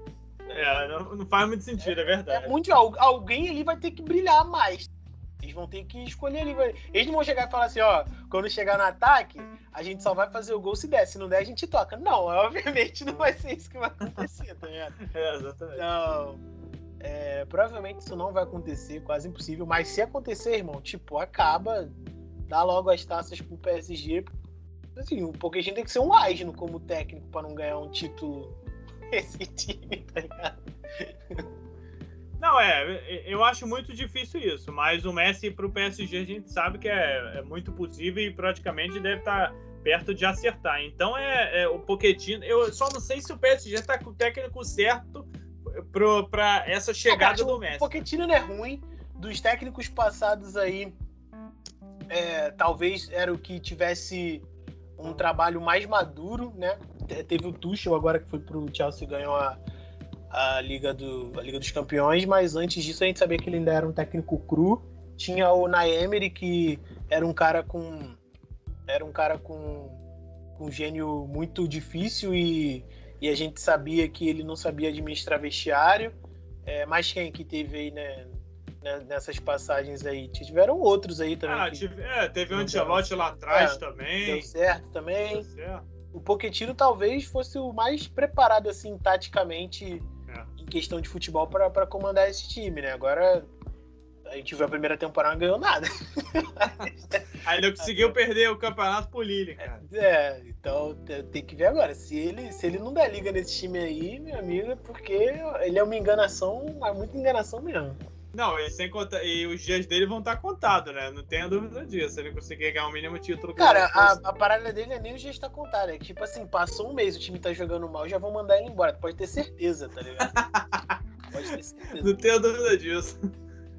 É, não, não faz muito sentido, é, é verdade. É mundial. Alguém ali vai ter que brilhar mais. Eles vão ter que escolher ali. Eles não vão chegar e falar assim, ó, quando chegar no ataque, a gente só vai fazer o gol se der. Se não der, a gente toca. Não, obviamente não vai ser isso que vai acontecer, tá ligado? É, exatamente. Então. É, provavelmente isso não vai acontecer, quase impossível. Mas se acontecer, irmão, tipo, acaba, dá logo as taças pro PSG. Assim, o Pochettino tem que ser um asno como técnico para não ganhar um título esse time, tá ligado? Não, é, eu acho muito difícil isso, mas o Messi pro PSG a gente sabe que é, é muito possível e praticamente deve estar tá perto de acertar. Então é, é o Pochettino, eu só não sei se o PSG está com o técnico certo para essa chegada do Messi. O Pochettino não é ruim. Dos técnicos passados aí, é, talvez era o que tivesse um trabalho mais maduro, né? Teve o Tuchel agora que foi pro Chelsea e ganhou a, a, Liga do, a Liga dos Campeões, mas antes disso a gente sabia que ele ainda era um técnico cru. Tinha o Naemery, que era um cara com era um cara com, com um gênio muito difícil e e a gente sabia que ele não sabia administrar vestiário. É, mas quem que teve aí, né, né nessas passagens aí? Tiveram outros aí também. Ah, tive, é, teve o Ancelotti lá atrás é, também. Deu certo também. Deu certo. O Pochettino talvez fosse o mais preparado, assim, taticamente, questão de futebol, para comandar esse time, né? Agora a gente viu a primeira temporada e não ganhou nada. Ainda conseguiu perder o campeonato por Lille, cara. É, então tem que ver agora. Se ele, se ele não der liga nesse time aí, meu amigo, é porque ele é uma enganação, é muita enganação mesmo. Não, e, sem contar, e os dias dele vão estar contados, né? Não tenha dúvida disso. Se ele conseguir ganhar o um mínimo título. Cara, a, a, parada dele é nem os dias estar contado. É que, tipo assim, passou um mês, o time tá jogando mal, já vão mandar ele embora. Pode ter certeza, tá ligado? pode ter certeza. Não tenho dúvida disso.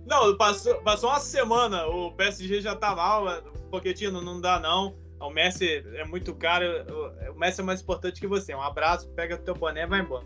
Não, passou, passou uma semana, o PSG já tá mal, Pochettino, não dá não. O Messi é muito caro, o Messi é mais importante que você. Um abraço, pega o teu boné e vai embora.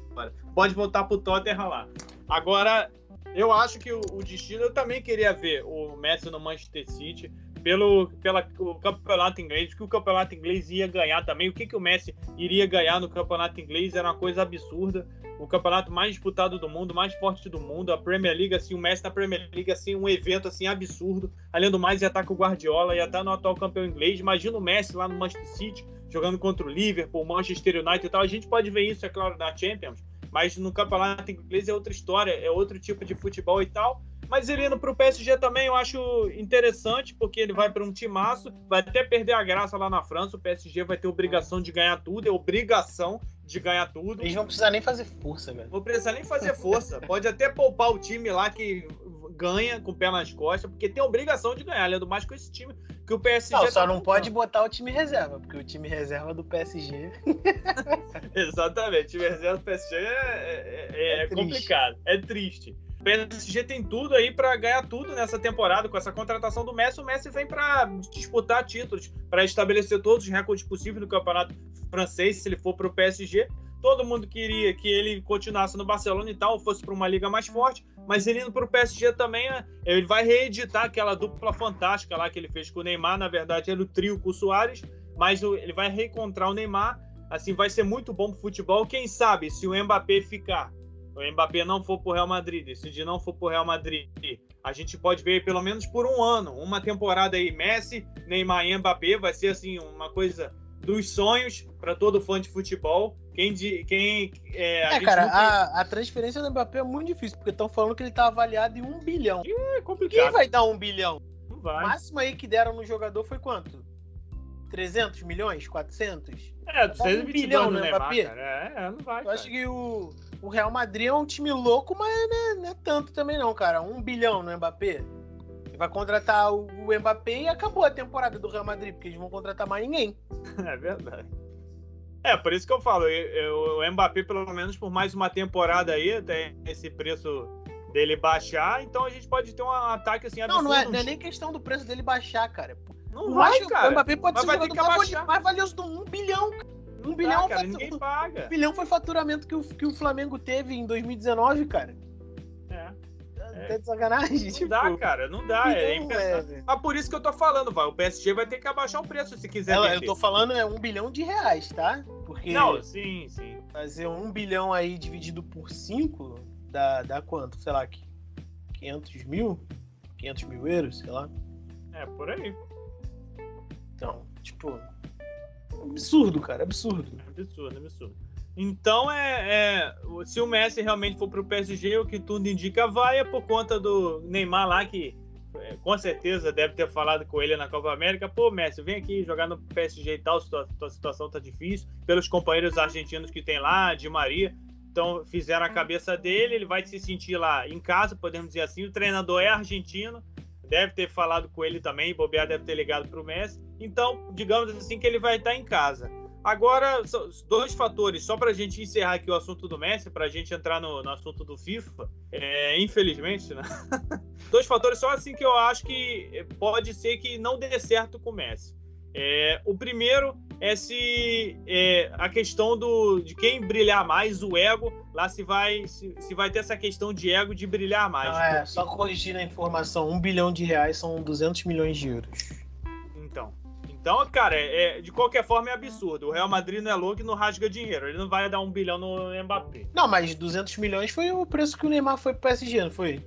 Pode voltar pro Tottenham lá. Agora, eu acho que o, o destino, eu também queria ver o Messi no Manchester City pelo pela, o campeonato inglês, que o campeonato inglês ia ganhar também. O que, que o Messi iria ganhar no campeonato inglês era uma coisa absurda o campeonato mais disputado do mundo, mais forte do mundo, a Premier League, assim, o Messi na Premier League, assim, um evento, assim, absurdo. Além do mais, ia estar com o Guardiola, ia estar no atual campeão inglês. Imagina o Messi lá no Manchester City, jogando contra o Liverpool, Manchester United e tal. A gente pode ver isso, é claro, na Champions, mas no campeonato inglês é outra história, é outro tipo de futebol e tal. Mas ele indo para o PSG também eu acho interessante, porque ele vai para um timaço, vai até perder a graça lá na França. O PSG vai ter obrigação de ganhar tudo, é obrigação de ganhar tudo. Eles vão precisar nem fazer força, velho. Não precisa nem fazer força. Pode até poupar o time lá que ganha com o pé nas costas, porque tem obrigação de ganhar, além do mais com esse time que o PSG. Não, só tá não pode botar o time reserva, porque o time reserva do PSG. Exatamente, o time reserva do PSG é, é, é, é complicado, é triste. O PSG tem tudo aí para ganhar tudo nessa temporada com essa contratação do Messi. O Messi vem para disputar títulos, para estabelecer todos os recordes possíveis no campeonato francês, se ele for para o PSG. Todo mundo queria que ele continuasse no Barcelona e tal, fosse para uma liga mais forte, mas ele indo para o PSG também, né, ele vai reeditar aquela dupla fantástica lá que ele fez com o Neymar. Na verdade, era o trio com o Soares, mas ele vai reencontrar o Neymar. Assim, vai ser muito bom para o futebol. Quem sabe se o Mbappé ficar o Mbappé não for pro Real Madrid, se de não for pro Real Madrid, a gente pode ver pelo menos por um ano, uma temporada aí, Messi, Neymar e Mbappé, vai ser assim uma coisa dos sonhos para todo fã de futebol. Quem, de, quem é, a é cara, a, a, transferência do Mbappé é muito difícil, porque estão falando que ele tá avaliado em um bilhão. E é complicado. Quem vai dar um bilhão? Não vai. O máximo aí que deram no jogador foi quanto? 300 milhões? 400? É, 200 um bilhão no Mbappé. Cara. É, é, não vai. Eu cara. acho que o o Real Madrid é um time louco, mas não é, não é tanto também não, cara. Um bilhão no Mbappé. Ele vai contratar o Mbappé e acabou a temporada do Real Madrid, porque eles vão contratar mais ninguém. É verdade. É, por isso que eu falo, eu, o Mbappé, pelo menos por mais uma temporada aí, até esse preço dele baixar, então a gente pode ter um ataque assim absurdo. Não, não é, não é nem questão do preço dele baixar, cara. Não vai, cara. O Mbappé pode ser o jogador mais, mais valioso do um bilhão. Um bilhão, cara, ninguém paga. Um bilhão foi faturamento que o, que o Flamengo teve em 2019, cara. É. Tá é. de sacanagem? Não tipo, dá, cara, não dá. É impensável. Ah, por isso que eu tô falando, vai. O PSG vai ter que abaixar o preço se quiser. Ela, eu tô falando é um bilhão de reais, tá? Porque. Não, sim, sim. Fazer um bilhão aí dividido por cinco dá, dá quanto? Sei lá, 500 mil? 500 mil euros, sei lá. É, por aí. Então, tipo. Absurdo, cara, absurdo. Absurdo, absurdo. Então, é, é, se o Messi realmente for para o PSG, o que tudo indica vai é por conta do Neymar lá, que é, com certeza deve ter falado com ele na Copa América. Pô, Messi, vem aqui jogar no PSG e tal, tua, tua situação tá difícil. Pelos companheiros argentinos que tem lá, de Maria. Então, fizeram a cabeça dele, ele vai se sentir lá em casa, podemos dizer assim. O treinador é argentino, deve ter falado com ele também, bobear deve ter ligado para o Messi. Então, digamos assim que ele vai estar em casa. Agora, dois fatores, só para a gente encerrar aqui o assunto do Messi, para a gente entrar no, no, assunto do FIFA, é, infelizmente, né? dois fatores só assim que eu acho que pode ser que não dê certo com o Messi. É, o primeiro é se é, a questão do, de quem brilhar mais, o ego, lá se vai, se, se vai ter essa questão de ego de brilhar mais. Não, é, só corrigindo a informação, um bilhão de reais são 200 milhões de euros. Então, então cara, é, de qualquer forma é absurdo. O Real Madrid não é louco e não rasga dinheiro. Ele não vai dar um bilhão no Mbappé. Não, mas 200 milhões foi o preço que o Neymar foi pro PSG, não foi?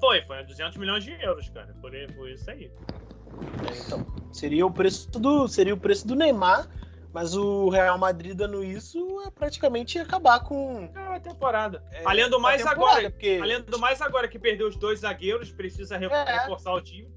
Foi, foi 200 milhões de euros, cara. Por, por isso aí. É, então, seria o preço do seria o preço do Neymar, mas o Real Madrid dando isso é praticamente acabar com é a temporada. É, além do mais agora, porque... além do mais agora que perdeu os dois zagueiros, precisa é. reforçar o time.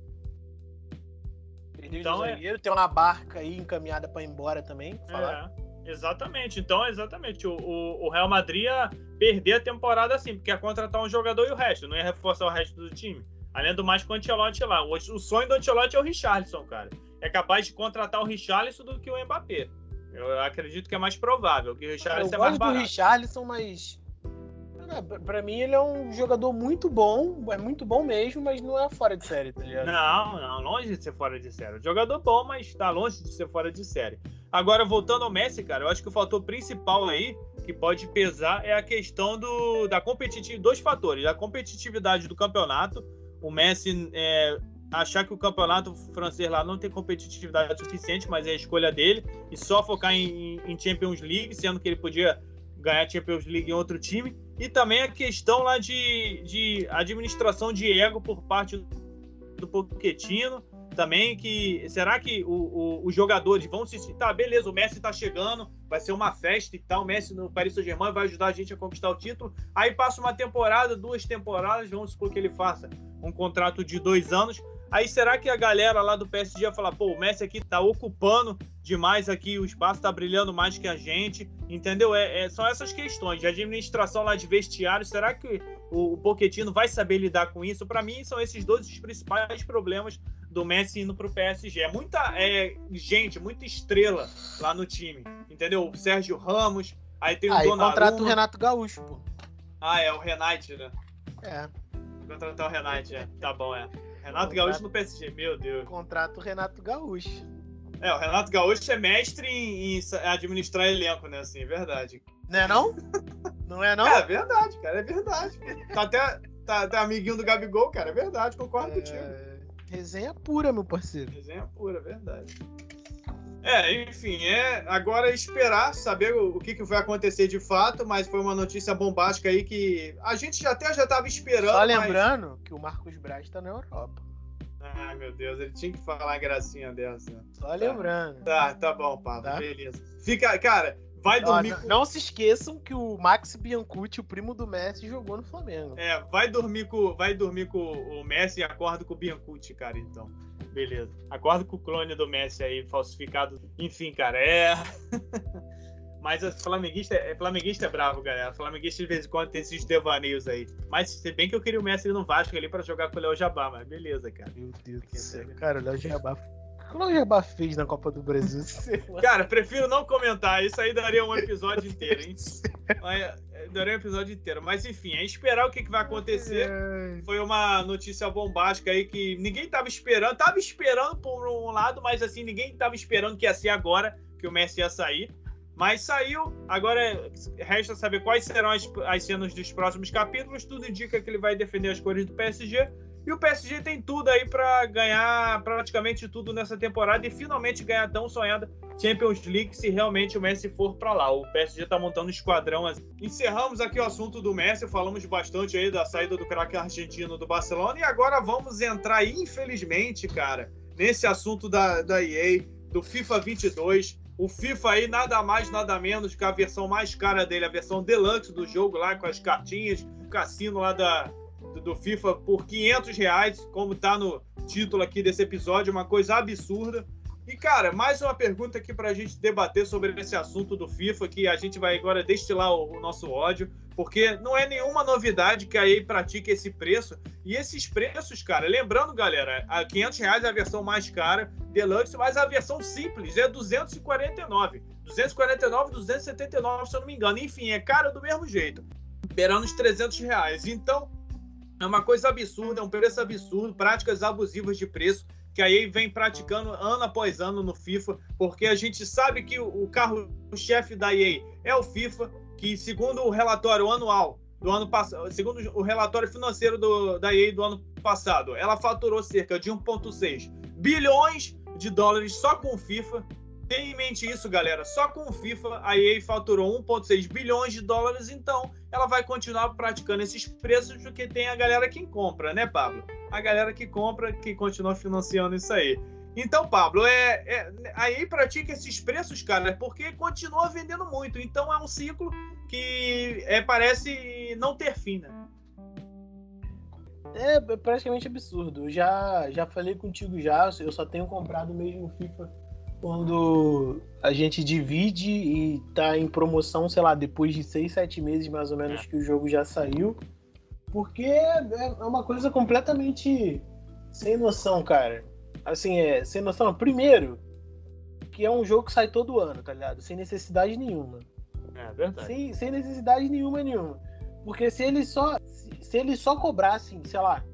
Perdeu então, o é zagueiro, tem uma barca aí encaminhada para ir embora também. É, exatamente. Então, exatamente. O, o, o, Real Madrid ia perder a temporada assim, porque ia contratar um jogador e o resto, não ia reforçar o resto do time. Além do mais com o Ancelotti lá. O, o sonho do Ancelotti é o Richarlison, cara. É capaz de contratar o Richarlison do que o Mbappé. Eu acredito que é mais provável, que o Richarlison eu é mais barato. Eu gosto do Richarlison, mas... Pra mim ele é um jogador muito bom, é muito bom mesmo, mas não é fora de série, tá ligado? Não, não, longe de ser fora de série. Jogador bom, mas tá longe de ser fora de série. Agora, voltando ao Messi, cara, eu acho que o fator principal aí que pode pesar é a questão do, da competitividade, dois fatores, da competitividade do campeonato o Messi é, achar que o campeonato francês lá não tem competitividade suficiente, mas é a escolha dele, e só focar em, em Champions League, sendo que ele podia ganhar Champions League em outro time. E também a questão lá de, de administração de ego por parte do Pochettino, também que será que o, o, os jogadores vão se tá beleza o Messi tá chegando vai ser uma festa e tal o Messi no Paris Saint Germain vai ajudar a gente a conquistar o título aí passa uma temporada duas temporadas vamos supor que ele faça um contrato de dois anos aí será que a galera lá do PSG vai falar pô o Messi aqui tá ocupando demais aqui o espaço tá brilhando mais que a gente entendeu? É, é são essas questões de administração lá de vestiário será que o, o Pochettino vai saber lidar com isso? Para mim são esses dois os principais problemas do Messi indo pro PSG. É muita é, gente, muita estrela lá no time, entendeu? O Sérgio Ramos, aí tem o aí Donnarumma. contrata o Renato Gaúcho, pô. Ah, é o Renate, né? É. Contratar o Renate, é. Tá bom, é. Renato Contrato... Gaúcho no PSG, meu Deus. Contrato o Renato Gaúcho. É, o Renato Gaúcho é mestre em, em administrar elenco, né? Assim, é verdade. Não é não? Não é não? É verdade, cara, é verdade. Tá até tá, tá amiguinho do Gabigol, cara, é verdade, concordo é... contigo. Resenha pura, meu parceiro. Resenha pura, verdade. É, enfim, é agora esperar saber o, o que, que, vai acontecer de fato, mas foi uma notícia bombástica aí que a gente já até já estava esperando. Só lembrando mas... que o Marcos Braz está na Europa. Ai, meu Deus, ele tinha que falar gracinha dessa. Só tá. lembrando. Tá, tá bom, Pablo, tá? beleza. Fica, cara, Vai dormir. Ó, com... Não se esqueçam que o Max Biancucci, o primo do Messi, jogou no Flamengo. É, vai dormir com, vai dormir com o Messi e acorda com o Biancucci, cara, então. Beleza. Acorda com o clone do Messi aí, falsificado. Enfim, cara, é. Mas a flamenguista, é, flamenguista é bravo, galera. Flamenguista de vez em quando tem esses devaneios aí. Mas se bem que eu queria o Messi no Vasco ali pra jogar com o Léo Jabá, mas beleza, cara. Meu Deus do céu. Cara, o Léo Jabá. O que o Jabá fez na Copa do Brasil? cara, prefiro não comentar. Isso aí daria um episódio inteiro, hein? É, daria um episódio inteiro. Mas enfim, é esperar o que, que vai acontecer. Foi uma notícia bombástica aí que ninguém tava esperando. Tava esperando por um lado, mas assim, ninguém tava esperando que ia ser agora que o Messi ia sair. Mas saiu, agora resta saber quais serão as, as cenas dos próximos capítulos. Tudo indica que ele vai defender as cores do PSG. E o PSG tem tudo aí para ganhar praticamente tudo nessa temporada e finalmente ganhar a tão sonhada Champions League se realmente o Messi for para lá. O PSG está montando um esquadrão. Encerramos aqui o assunto do Messi, falamos bastante aí da saída do craque argentino do Barcelona e agora vamos entrar, infelizmente, cara, nesse assunto da, da EA, do FIFA 22 o FIFA aí nada mais, nada menos que a versão mais cara dele, a versão deluxe do jogo lá com as cartinhas, o cassino lá da, do FIFA por 500 reais, como tá no título aqui desse episódio, uma coisa absurda. E, cara, mais uma pergunta aqui para a gente debater sobre esse assunto do FIFA, que a gente vai agora destilar o, o, nosso ódio, porque não é nenhuma novidade que a EA pratique esse preço. E esses preços, cara, lembrando, galera, a 500 reais é a versão mais cara, Deluxe, mas a versão simples é 249. 249, 279, se eu não me engano. Enfim, é cara do mesmo jeito. Esperando os 300 reais. Então, é uma coisa absurda, é um preço absurdo, práticas abusivas de preço que a EA vem praticando ano após ano no FIFA, porque a gente sabe que o carro-chefe da EA é o FIFA, que segundo o relatório anual do ano passado, segundo o relatório financeiro do, da EA do ano passado, ela faturou cerca de 1,6 bilhões de dólares só com o FIFA. Tenha em mente isso, galera. Só com o FIFA a EA faturou 1,6 bilhões de dólares, então ela vai continuar praticando esses preços porque tem a galera que compra, né, Pablo? a galera que compra, que continua financiando isso aí. Então, Pablo, é, é, aí pratica esses preços, cara, porque continua vendendo muito. Então é um ciclo que é, parece não ter fim, né? É praticamente absurdo. Eu já, já falei contigo já, eu só tenho comprado mesmo FIFA quando a gente divide e tá em promoção, sei lá, depois de seis, sete meses mais ou menos é. que o jogo já saiu. Porque é, é uma coisa completamente sem noção, cara. Assim, é sem noção. Primeiro, que é um jogo que sai todo ano, tá ligado? Sem necessidade nenhuma. É verdade. Sem, sem necessidade nenhuma, nenhuma. Porque se eles só, se, se eles só cobrassem, sei lá,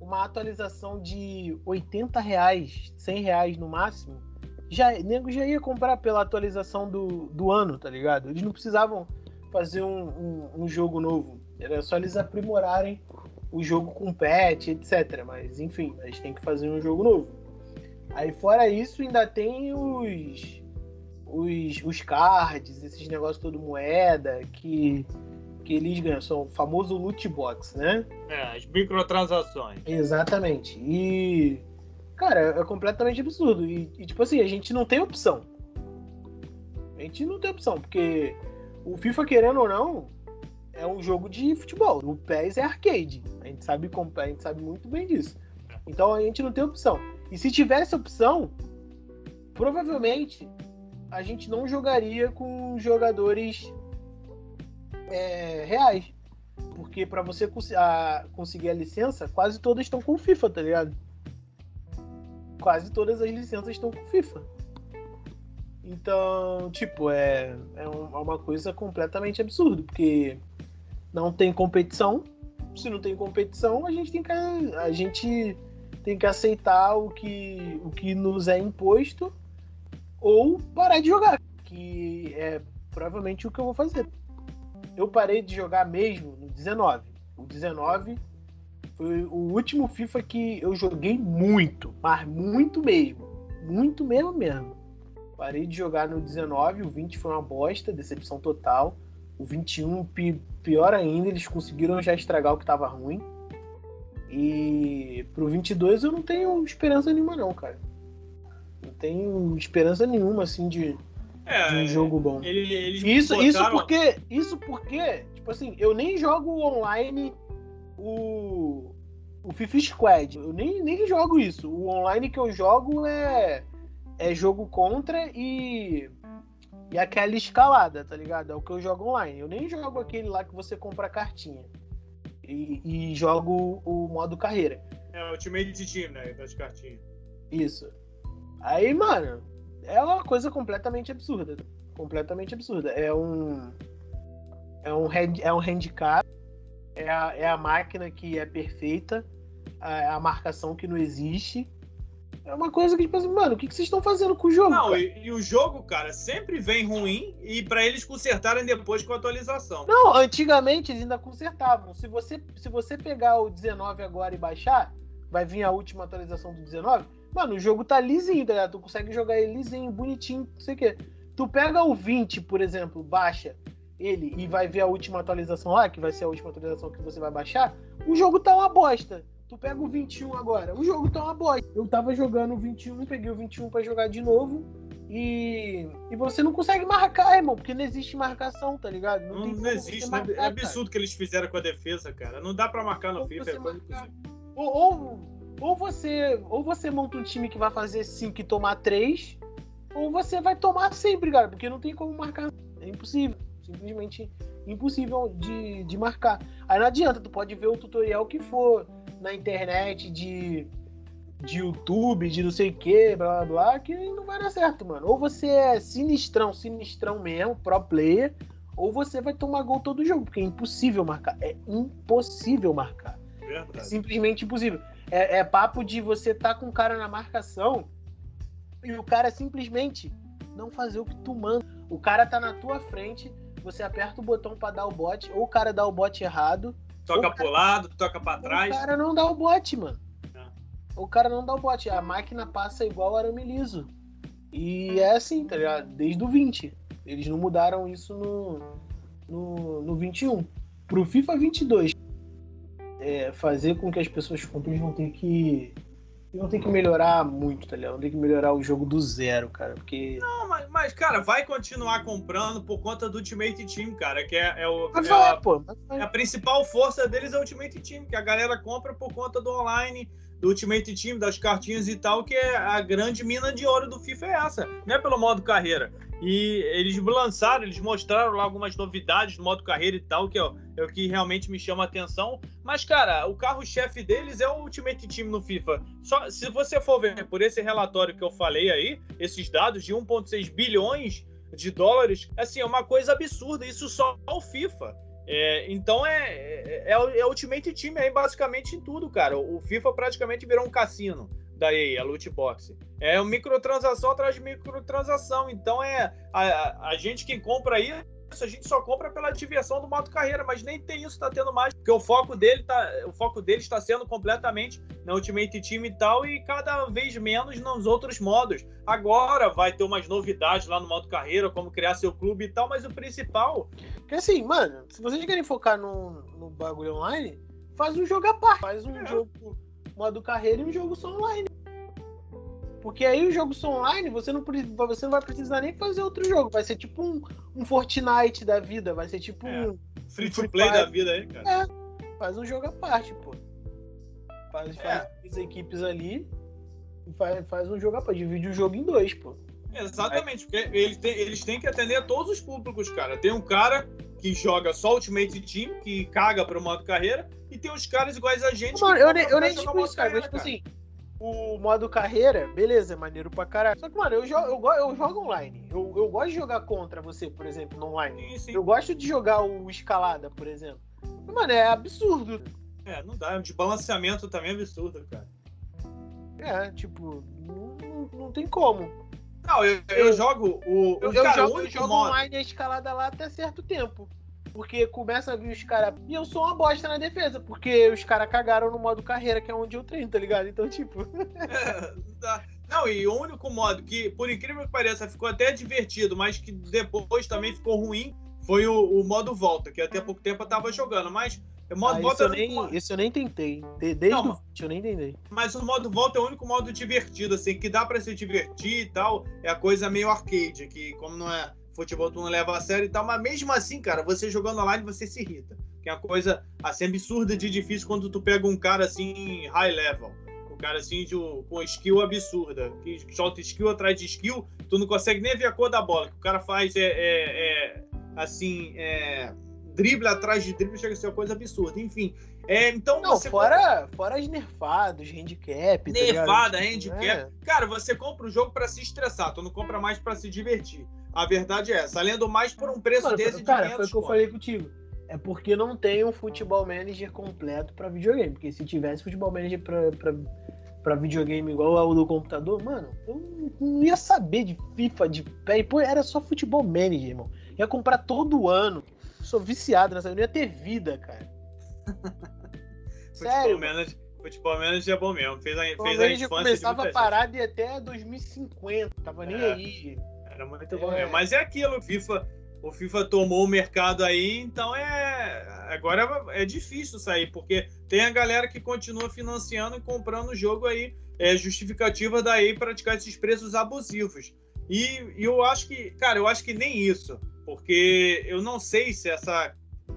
uma atualização de 80 reais, 100 reais no máximo, já, nego já ia comprar pela atualização do, do ano, tá ligado? Eles não precisavam fazer um, um, um jogo novo. Era só eles aprimorarem o jogo com patch, etc. Mas enfim, a gente tem que fazer um jogo novo. Aí fora isso, ainda tem os os, os cards, esses negócios todo moeda que que eles ganham, são o famoso loot box, né? É, as microtransações. Exatamente. E cara, é completamente absurdo. E, e tipo assim, a gente não tem opção. A gente não tem opção, porque o FIFA, querendo ou não, é um jogo de futebol. O PES é arcade. A gente sabe a gente sabe muito bem disso. Então a gente não tem opção. E se tivesse opção, provavelmente a gente não jogaria com jogadores é, reais. Porque para você cons a, conseguir a licença, quase todas estão com FIFA, tá ligado? Quase todas as licenças estão com FIFA. Então, tipo, é, é, é uma coisa completamente absurda, porque não tem competição. Se não tem competição, a gente tem que, a gente tem que aceitar o que, o que nos é imposto ou parar de jogar, que é provavelmente o que eu vou fazer. Eu parei de jogar mesmo no 19. O 19 foi o último FIFA que eu joguei muito, mas muito mesmo. Muito mesmo mesmo. Parei de jogar no 19, o 20 foi uma bosta, decepção total. O 21, pior ainda, eles conseguiram já estragar o que tava ruim. E pro 22 eu não tenho esperança nenhuma, não, cara. Não tenho esperança nenhuma, assim, de, é, de um jogo bom. Ele, isso, botaram... isso porque. Isso porque, tipo assim, eu nem jogo online o. O FIFA Squad. Eu nem, nem jogo isso. O online que eu jogo é. É jogo contra e e aquela escalada, tá ligado? É o que eu jogo online. Eu nem jogo aquele lá que você compra cartinha. E, e jogo o modo carreira. É, o Ultimate Team, né? Das cartinhas. Isso. Aí, mano, é uma coisa completamente absurda. Completamente absurda. É um. É um, hand, é um handicap. É a, é a máquina que é perfeita. É a marcação que não existe. É uma coisa que, tipo assim, mano, o que, que vocês estão fazendo com o jogo? Não, e, e, o jogo, cara, sempre vem ruim e para eles consertarem depois com a atualização. Não, antigamente eles ainda consertavam. Se você, se você pegar o 19 agora e baixar, vai vir a última atualização do 19. Mano, o jogo tá lisinho, tá ligado? Tu consegue jogar ele lisinho, bonitinho, não sei o quê. Tu pega o 20, por exemplo, baixa ele e vai ver a última atualização lá, que vai ser a última atualização que você vai baixar, o jogo tá uma bosta. Tu pega o 21 agora, o jogo tá uma bosta. Eu tava jogando o 21, peguei o 21 para jogar de novo. E, e você não consegue marcar, irmão, porque não existe marcação, tá ligado? Não, não, não existe, né? marcar, é absurdo que eles fizeram com a defesa, cara. Não dá para marcar no ou FIFA, é. Ou, ou, ou, você, ou você monta um time que vai fazer 5 e tomar 3, ou você vai tomar sempre, cara, porque não tem como marcar. É impossível. Simplesmente impossível de, de marcar. Aí não adianta, tu pode ver o tutorial que for na internet de, de YouTube, de não sei o que, blá blá blá, que não vai dar certo, mano. Ou você é sinistrão, sinistrão mesmo, pro player, ou você vai tomar gol todo jogo, porque é impossível marcar. É impossível marcar. Verdade. É simplesmente impossível. É, é papo de você tá com o cara na marcação e o cara simplesmente não fazer o que tu manda. O cara tá na tua frente, você aperta o botão para dar o bot, ou o cara dá o bot errado, Toca cara, pro lado, toca pra trás. O cara não dá o bote, mano. É. O cara não dá o bote. A máquina passa igual arame liso. E é assim, tá ligado? Desde o 20. Eles não mudaram isso no, no, no 21. Pro FIFA 22, é, fazer com que as pessoas comprem, vão ter que não tem que melhorar muito, tá ligado? Não tem que melhorar o jogo do zero, cara, porque... Não, mas, mas cara, vai continuar comprando por conta do Ultimate Team, cara, que é, é o... Mas é, vai, a, pô, a principal força deles é o Ultimate Team, que a galera compra por conta do online, do Ultimate Team, das cartinhas e tal, que é a grande mina de ouro do FIFA é essa, não é pelo modo carreira. E eles lançaram, eles mostraram lá algumas novidades no modo carreira e tal, que é, é o que realmente me chama a atenção. Mas, cara, o carro-chefe deles é o Ultimate Team no FIFA. Só se você for ver por esse relatório que eu falei aí, esses dados de 1,6 bilhões de dólares, assim, é uma coisa absurda. Isso só o FIFA. É, então é, é, é, é Ultimate Team aí basicamente em tudo, cara. O FIFA praticamente virou um cassino da EA, a loot box. É uma microtransação atrás de microtransação. Então é a, a gente que compra isso, a gente só compra pela diversão do modo carreira, mas nem tem isso, tá tendo mais, porque o foco dele tá, o foco dele está sendo completamente na Ultimate Team e tal e cada vez menos nos outros modos. Agora vai ter umas novidades lá no modo carreira, como criar seu clube e tal, mas o principal, que assim, mano, se vocês querem focar no, no bagulho online, faz um jogo à parte, faz um é. jogo modo carreira e um jogo só online. Porque aí o jogo só online, você não, você não vai precisar nem fazer outro jogo. Vai ser tipo um, um Fortnite da vida. Vai ser tipo é. um. Free to play da vida aí, cara. É. Faz um jogo à parte, pô. Faz, é. faz as equipes ali e faz, faz um jogo à parte. Divide o jogo em dois, pô. Exatamente, porque eles têm, eles têm que atender todos os públicos, cara. Tem um cara que joga só Ultimate Team, que caga pro modo carreira, e tem uns caras iguais a gente. Mano, eu, nem, eu nem tipo isso, cara, mas tipo assim, o modo carreira, beleza, é maneiro pra caralho. Só que, mano, eu jogo, eu, eu jogo online. Eu, eu gosto de jogar contra você, por exemplo, no online. Sim, sim. Eu gosto de jogar o escalada, por exemplo. Mano, é absurdo. É, não dá. De balanceamento também é absurdo, cara. É, tipo, não, não, tem como. Não, eu, eu, eu jogo o. Eu, eu jogo, eu jogo online a escalada lá até certo tempo. Porque começa a vir os caras. E eu sou uma bosta na defesa, porque os caras cagaram no modo carreira, que é onde eu treino, tá ligado? Então, tipo. É, não, e o único modo que, por incrível que pareça, ficou até divertido, mas que depois também ficou ruim, foi o, o modo volta, que até pouco tempo eu tava jogando. Mas o modo ah, volta. Esse eu, nem, esse eu nem tentei. Desde não, o 20 eu nem tentei. Mas o modo volta é o único modo divertido, assim, que dá para se divertir e tal. É a coisa meio arcade, que como não é futebol, tu não leva a sério e tal. Mas mesmo assim, cara, você jogando online, você se irrita. Que é uma coisa assim absurda de difícil quando tu pega um cara assim high level. cara assim de, com skill absurda, que solta skill atrás de skill, tu não consegue nem ver a cor da bola. Que o cara faz é, é, é assim, é, drible atrás de drible chega a ser uma coisa absurda. Enfim, é, então não, você fora, compra... fora as nerfadas, handicap. Tá Nerfada, tá handicap. É. Cara, você compra o jogo para se estressar, tu não compra mais para se divertir. A verdade é essa. Além do mais, por um preço Mano, desse cara, de Cara, foi o que eu falei contigo. É porque não tem um futebol manager completo para videogame. Porque se tivesse futebol manager pra, pra, pra videogame igual ao do computador, mano, eu não ia saber de FIFA, de pé. Pô, era só futebol manager, irmão. Ia comprar todo ano. Sou viciado nessa. Eu não ia ter vida, cara. Sério? Futebol manager, futebol manager é bom mesmo. Fez a, fez a infância começava a parar de até 2050. Tava nem é. aí. Era muito bom mesmo. Mas é aquilo, o FIFA, o FIFA tomou o mercado aí, então é. Agora é difícil sair, porque tem a galera que continua financiando e comprando o jogo aí. É justificativa daí praticar esses preços abusivos. E, e eu acho que, cara, eu acho que nem isso. Porque eu não sei se essa,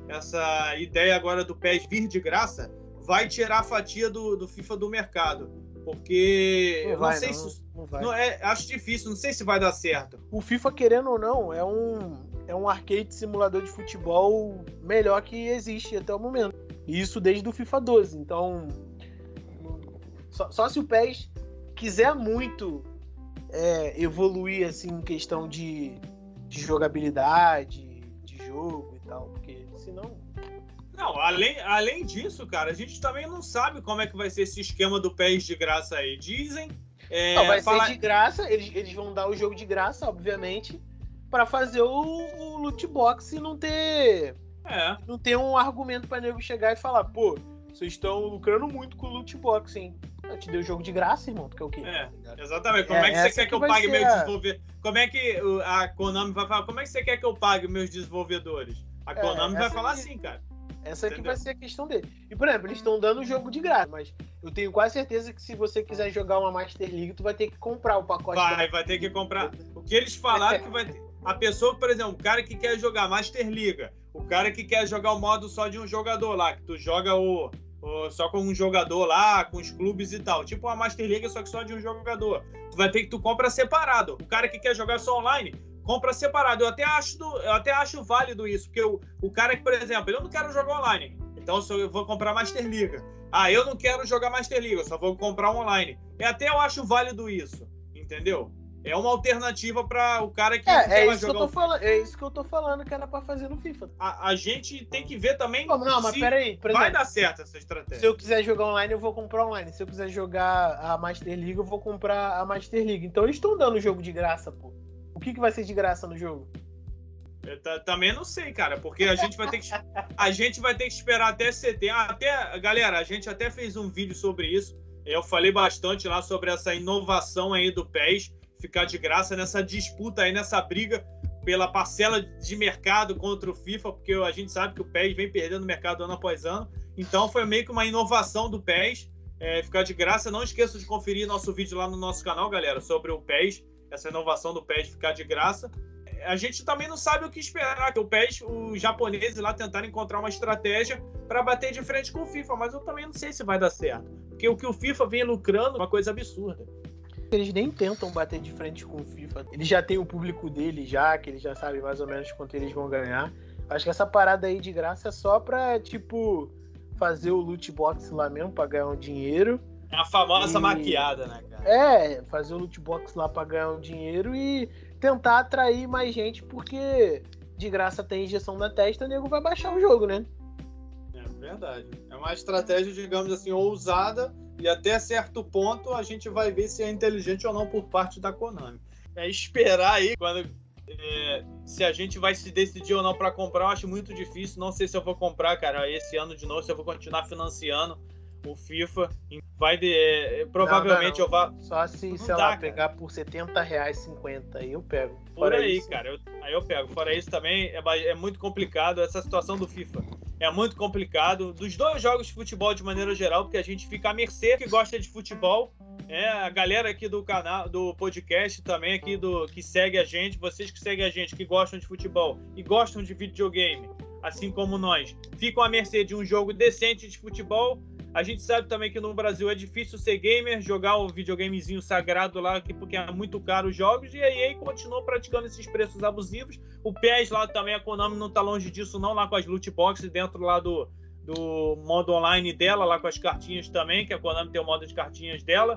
essa ideia agora do PES vir de graça vai tirar a fatia do, do FIFA do mercado. Porque não eu vai, não sei não, se. Não vai. Não, é, acho difícil, não sei se vai dar certo. O FIFA, querendo ou não, é um, é um arcade simulador de futebol melhor que existe até o momento. E isso desde o FIFA 12. Então. Só, só se o PES quiser muito é, evoluir assim em questão de, de jogabilidade, de jogo e tal. Porque não, além, além disso, cara, a gente também não sabe como é que vai ser esse esquema do PES de graça aí. Dizem. É, não, vai fala... ser de graça, eles, eles vão dar o jogo de graça, obviamente, para fazer o, o loot box e não ter. É. Não ter um argumento pra nego chegar e falar, pô, vocês estão lucrando muito com o loot box, hein? Eu te dei o jogo de graça, irmão. Tu quer o quê? É, exatamente. Como é, é que você quer que, que eu pague meu a... desenvolvedor? Como é que a Konami vai falar? Como é que você quer que eu pague meus desenvolvedores? A é, Konami é, vai falar assim, cara. Essa aqui vai ser a questão dele. E, por exemplo, eles estão dando o jogo de graça, mas eu tenho quase certeza que se você quiser jogar uma Master League, tu vai ter que comprar o pacote. Vai, vai ter que comprar. O que eles falaram que vai ter. A pessoa, por exemplo, o cara que quer jogar Master League, o cara que quer jogar o modo só de um jogador lá, que tu joga o, o só com um jogador lá, com os clubes e tal. Tipo uma Master League, só que só de um jogador. Tu vai ter que tu compra separado. O cara que quer jogar só online, compra separado. Eu até acho, do, eu até acho válido isso, porque o, o cara que, por exemplo, eu não quero jogar online, então eu vou comprar Master League. Ah, eu não quero jogar Master League, eu só vou comprar online. E até eu acho válido isso, entendeu? É uma alternativa para o cara que é, é isso que eu tô falando, É isso que eu tô falando que era para fazer no FIFA. A, a, gente tem que ver também. Como, não, mas peraí. vai dar certo essa estratégia. Se eu quiser jogar online, eu vou comprar online. Se eu quiser jogar a Master League, eu vou comprar a Master League. Então eles estão dando o jogo de graça, pô. O que, que vai ser de graça no jogo? Também não sei, cara, porque a gente vai ter que a gente vai ter que esperar até setembro. Até, galera, a gente até fez um vídeo sobre isso. Eu falei bastante lá sobre essa inovação aí do PES ficar de graça nessa disputa aí, nessa briga pela parcela de mercado contra o FIFA, porque a gente sabe que o PES vem perdendo mercado ano após ano. Então foi meio que uma inovação do PES é, ficar de graça. Não esqueça de conferir nosso vídeo lá no nosso canal, galera, sobre o PES essa inovação do PES ficar de graça. A gente também não sabe o que esperar, que o PES, os japoneses lá tentaram encontrar uma estratégia para bater de frente com o FIFA, mas eu também não sei se vai dar certo. Porque o que o FIFA vem lucrando é uma coisa absurda. Eles nem tentam bater de frente com o FIFA. Eles já têm o público deles já, que eles já sabem mais ou menos quanto eles vão ganhar. Acho que essa parada aí de graça é só pra, tipo, fazer o loot box lá mesmo pra ganhar um dinheiro é a famosa e... maquiada, né, cara? É, fazer o loot box lá pra ganhar um dinheiro e tentar atrair mais gente, porque de graça tem injeção na testa, o nego vai baixar o jogo, né? É verdade. É uma estratégia, digamos assim, ousada e até certo ponto a gente vai ver se é inteligente ou não por parte da Konami. É esperar aí quando é, se a gente vai se decidir ou não para comprar, eu acho muito difícil. Não sei se eu vou comprar, cara, esse ano de novo, se eu vou continuar financiando o FIFA vai de, é, provavelmente não, não, não. eu vá só se sei dá, lá pegar por 70 reais 50 aí eu pego. Por aí isso. cara eu, aí eu pego. Fora isso também é, é muito complicado essa situação do FIFA. É muito complicado. Dos dois jogos de futebol de maneira geral porque a gente fica à mercê que gosta de futebol. É a galera aqui do canal do podcast também aqui do que segue a gente vocês que seguem a gente que gostam de futebol e gostam de videogame assim como nós ficam à mercê de um jogo decente de futebol A gente sabe também que no Brasil é difícil ser gamer, jogar o videogamezinho sagrado lá, porque é muito caro os jogos, e a EA continuou praticando esses preços abusivos. O PES lá também, a Konami não tá longe disso não, lá com as loot boxes dentro lá do, do modo online dela, lá com as cartinhas também, que a Konami tem o modo de cartinhas dela.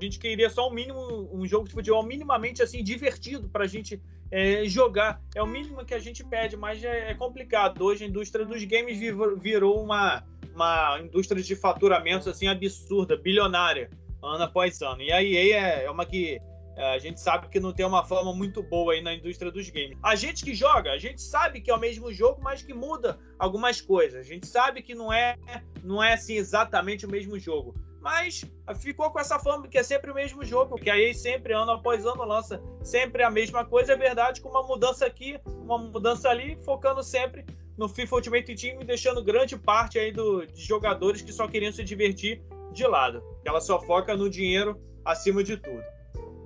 A gente queria só um mínimo, um jogo de futebol minimamente assim divertido para a gente é, jogar. É o mínimo que a gente pede, mas é, é complicado. Hoje a indústria dos games virou uma, uma indústria de faturamentos assim absurda, bilionária, ano após ano. E a EA é, é uma que é, a gente sabe que não tem uma fama muito boa aí na indústria dos games. A gente que joga, a gente sabe que é o mesmo jogo, mas que muda algumas coisas. A gente sabe que não é, não é assim exatamente o mesmo jogo mas ficou com essa fama que é sempre o mesmo jogo, que aí sempre, ano após ano, lança sempre a mesma coisa, é verdade, com uma mudança aqui, uma mudança ali, focando sempre no FIFA Ultimate Team, deixando grande parte aí do, de jogadores que só queriam se divertir de lado. Ela só foca no dinheiro acima de tudo.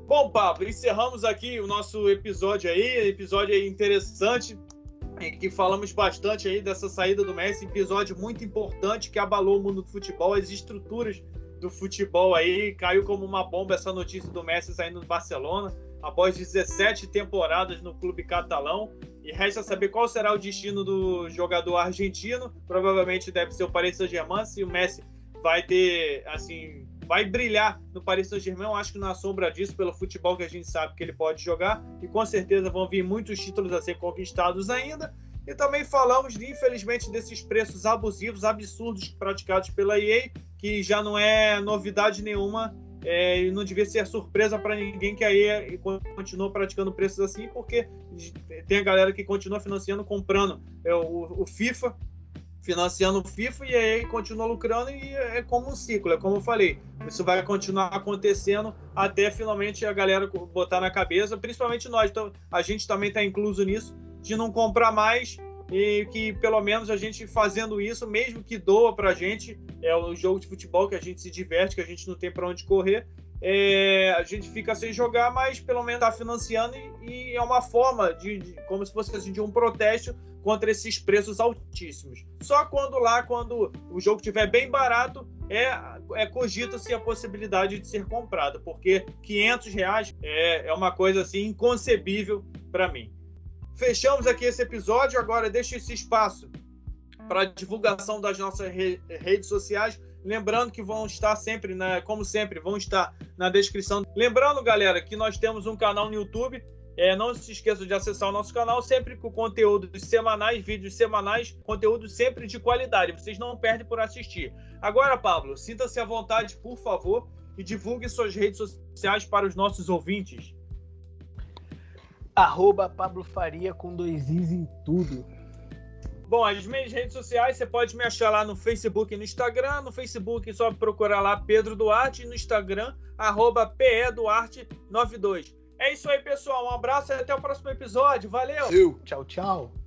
Bom, Pablo, encerramos aqui o nosso episódio aí, episódio aí interessante, em que falamos bastante aí dessa saída do Messi, episódio muito importante que abalou o mundo do futebol, as estruturas do futebol aí. Caiu como uma bomba essa notícia do Messi saindo do Barcelona após 17 temporadas no clube catalão. E resta saber qual será o destino do jogador argentino. Provavelmente deve ser o Paris Saint-Germain. Se o Messi vai ter, assim, vai brilhar no Paris Saint-Germain, acho que na sombra disso, pelo futebol que a gente sabe que ele pode jogar. E com certeza vão vir muitos títulos a ser conquistados ainda. E também falamos, infelizmente, desses preços abusivos, absurdos praticados pela EA, que já não é novidade nenhuma é, e não devia ser surpresa para ninguém que a EA continua praticando preços assim, porque tem a galera que continua financiando, comprando é, o, o FIFA, financiando o FIFA e aí continua lucrando e é como um ciclo, é como eu falei. Isso vai continuar acontecendo até finalmente a galera botar na cabeça, principalmente nós. Então, a gente também está incluso nisso de não comprar mais e que pelo menos a gente fazendo isso, mesmo que doa para a gente, é o jogo de futebol que a gente se diverte, que a gente não tem para onde correr, é, a gente fica sem jogar, mas pelo menos está financiando e, e, é uma forma de, de, como se fosse assim, de um protesto contra esses preços altíssimos. Só quando lá, quando o jogo estiver bem barato, é, é cogita-se a possibilidade de ser comprado, porque 500 reais é, é uma coisa assim inconcebível para mim. Fechamos aqui esse episódio. Agora deixo esse espaço para divulgação das nossas re redes sociais. Lembrando que vão estar sempre, né, como sempre, vão estar na descrição. Lembrando, galera, que nós temos um canal no YouTube. É, não se esqueça de acessar o nosso canal, sempre com conteúdos semanais, vídeos semanais, conteúdo sempre de qualidade. Vocês não perdem por assistir. Agora, Pablo, sinta-se à vontade, por favor, e divulgue suas redes sociais para os nossos ouvintes. Arroba Pablo Faria com dois Is em tudo. Bom, as minhas redes sociais, você pode me achar lá no Facebook e no Instagram. No Facebook, só procurar lá Pedro Duarte. E no Instagram, arroba PEDuarte92. É isso aí, pessoal. Um abraço e até o próximo episódio. Valeu! Tchau, tchau.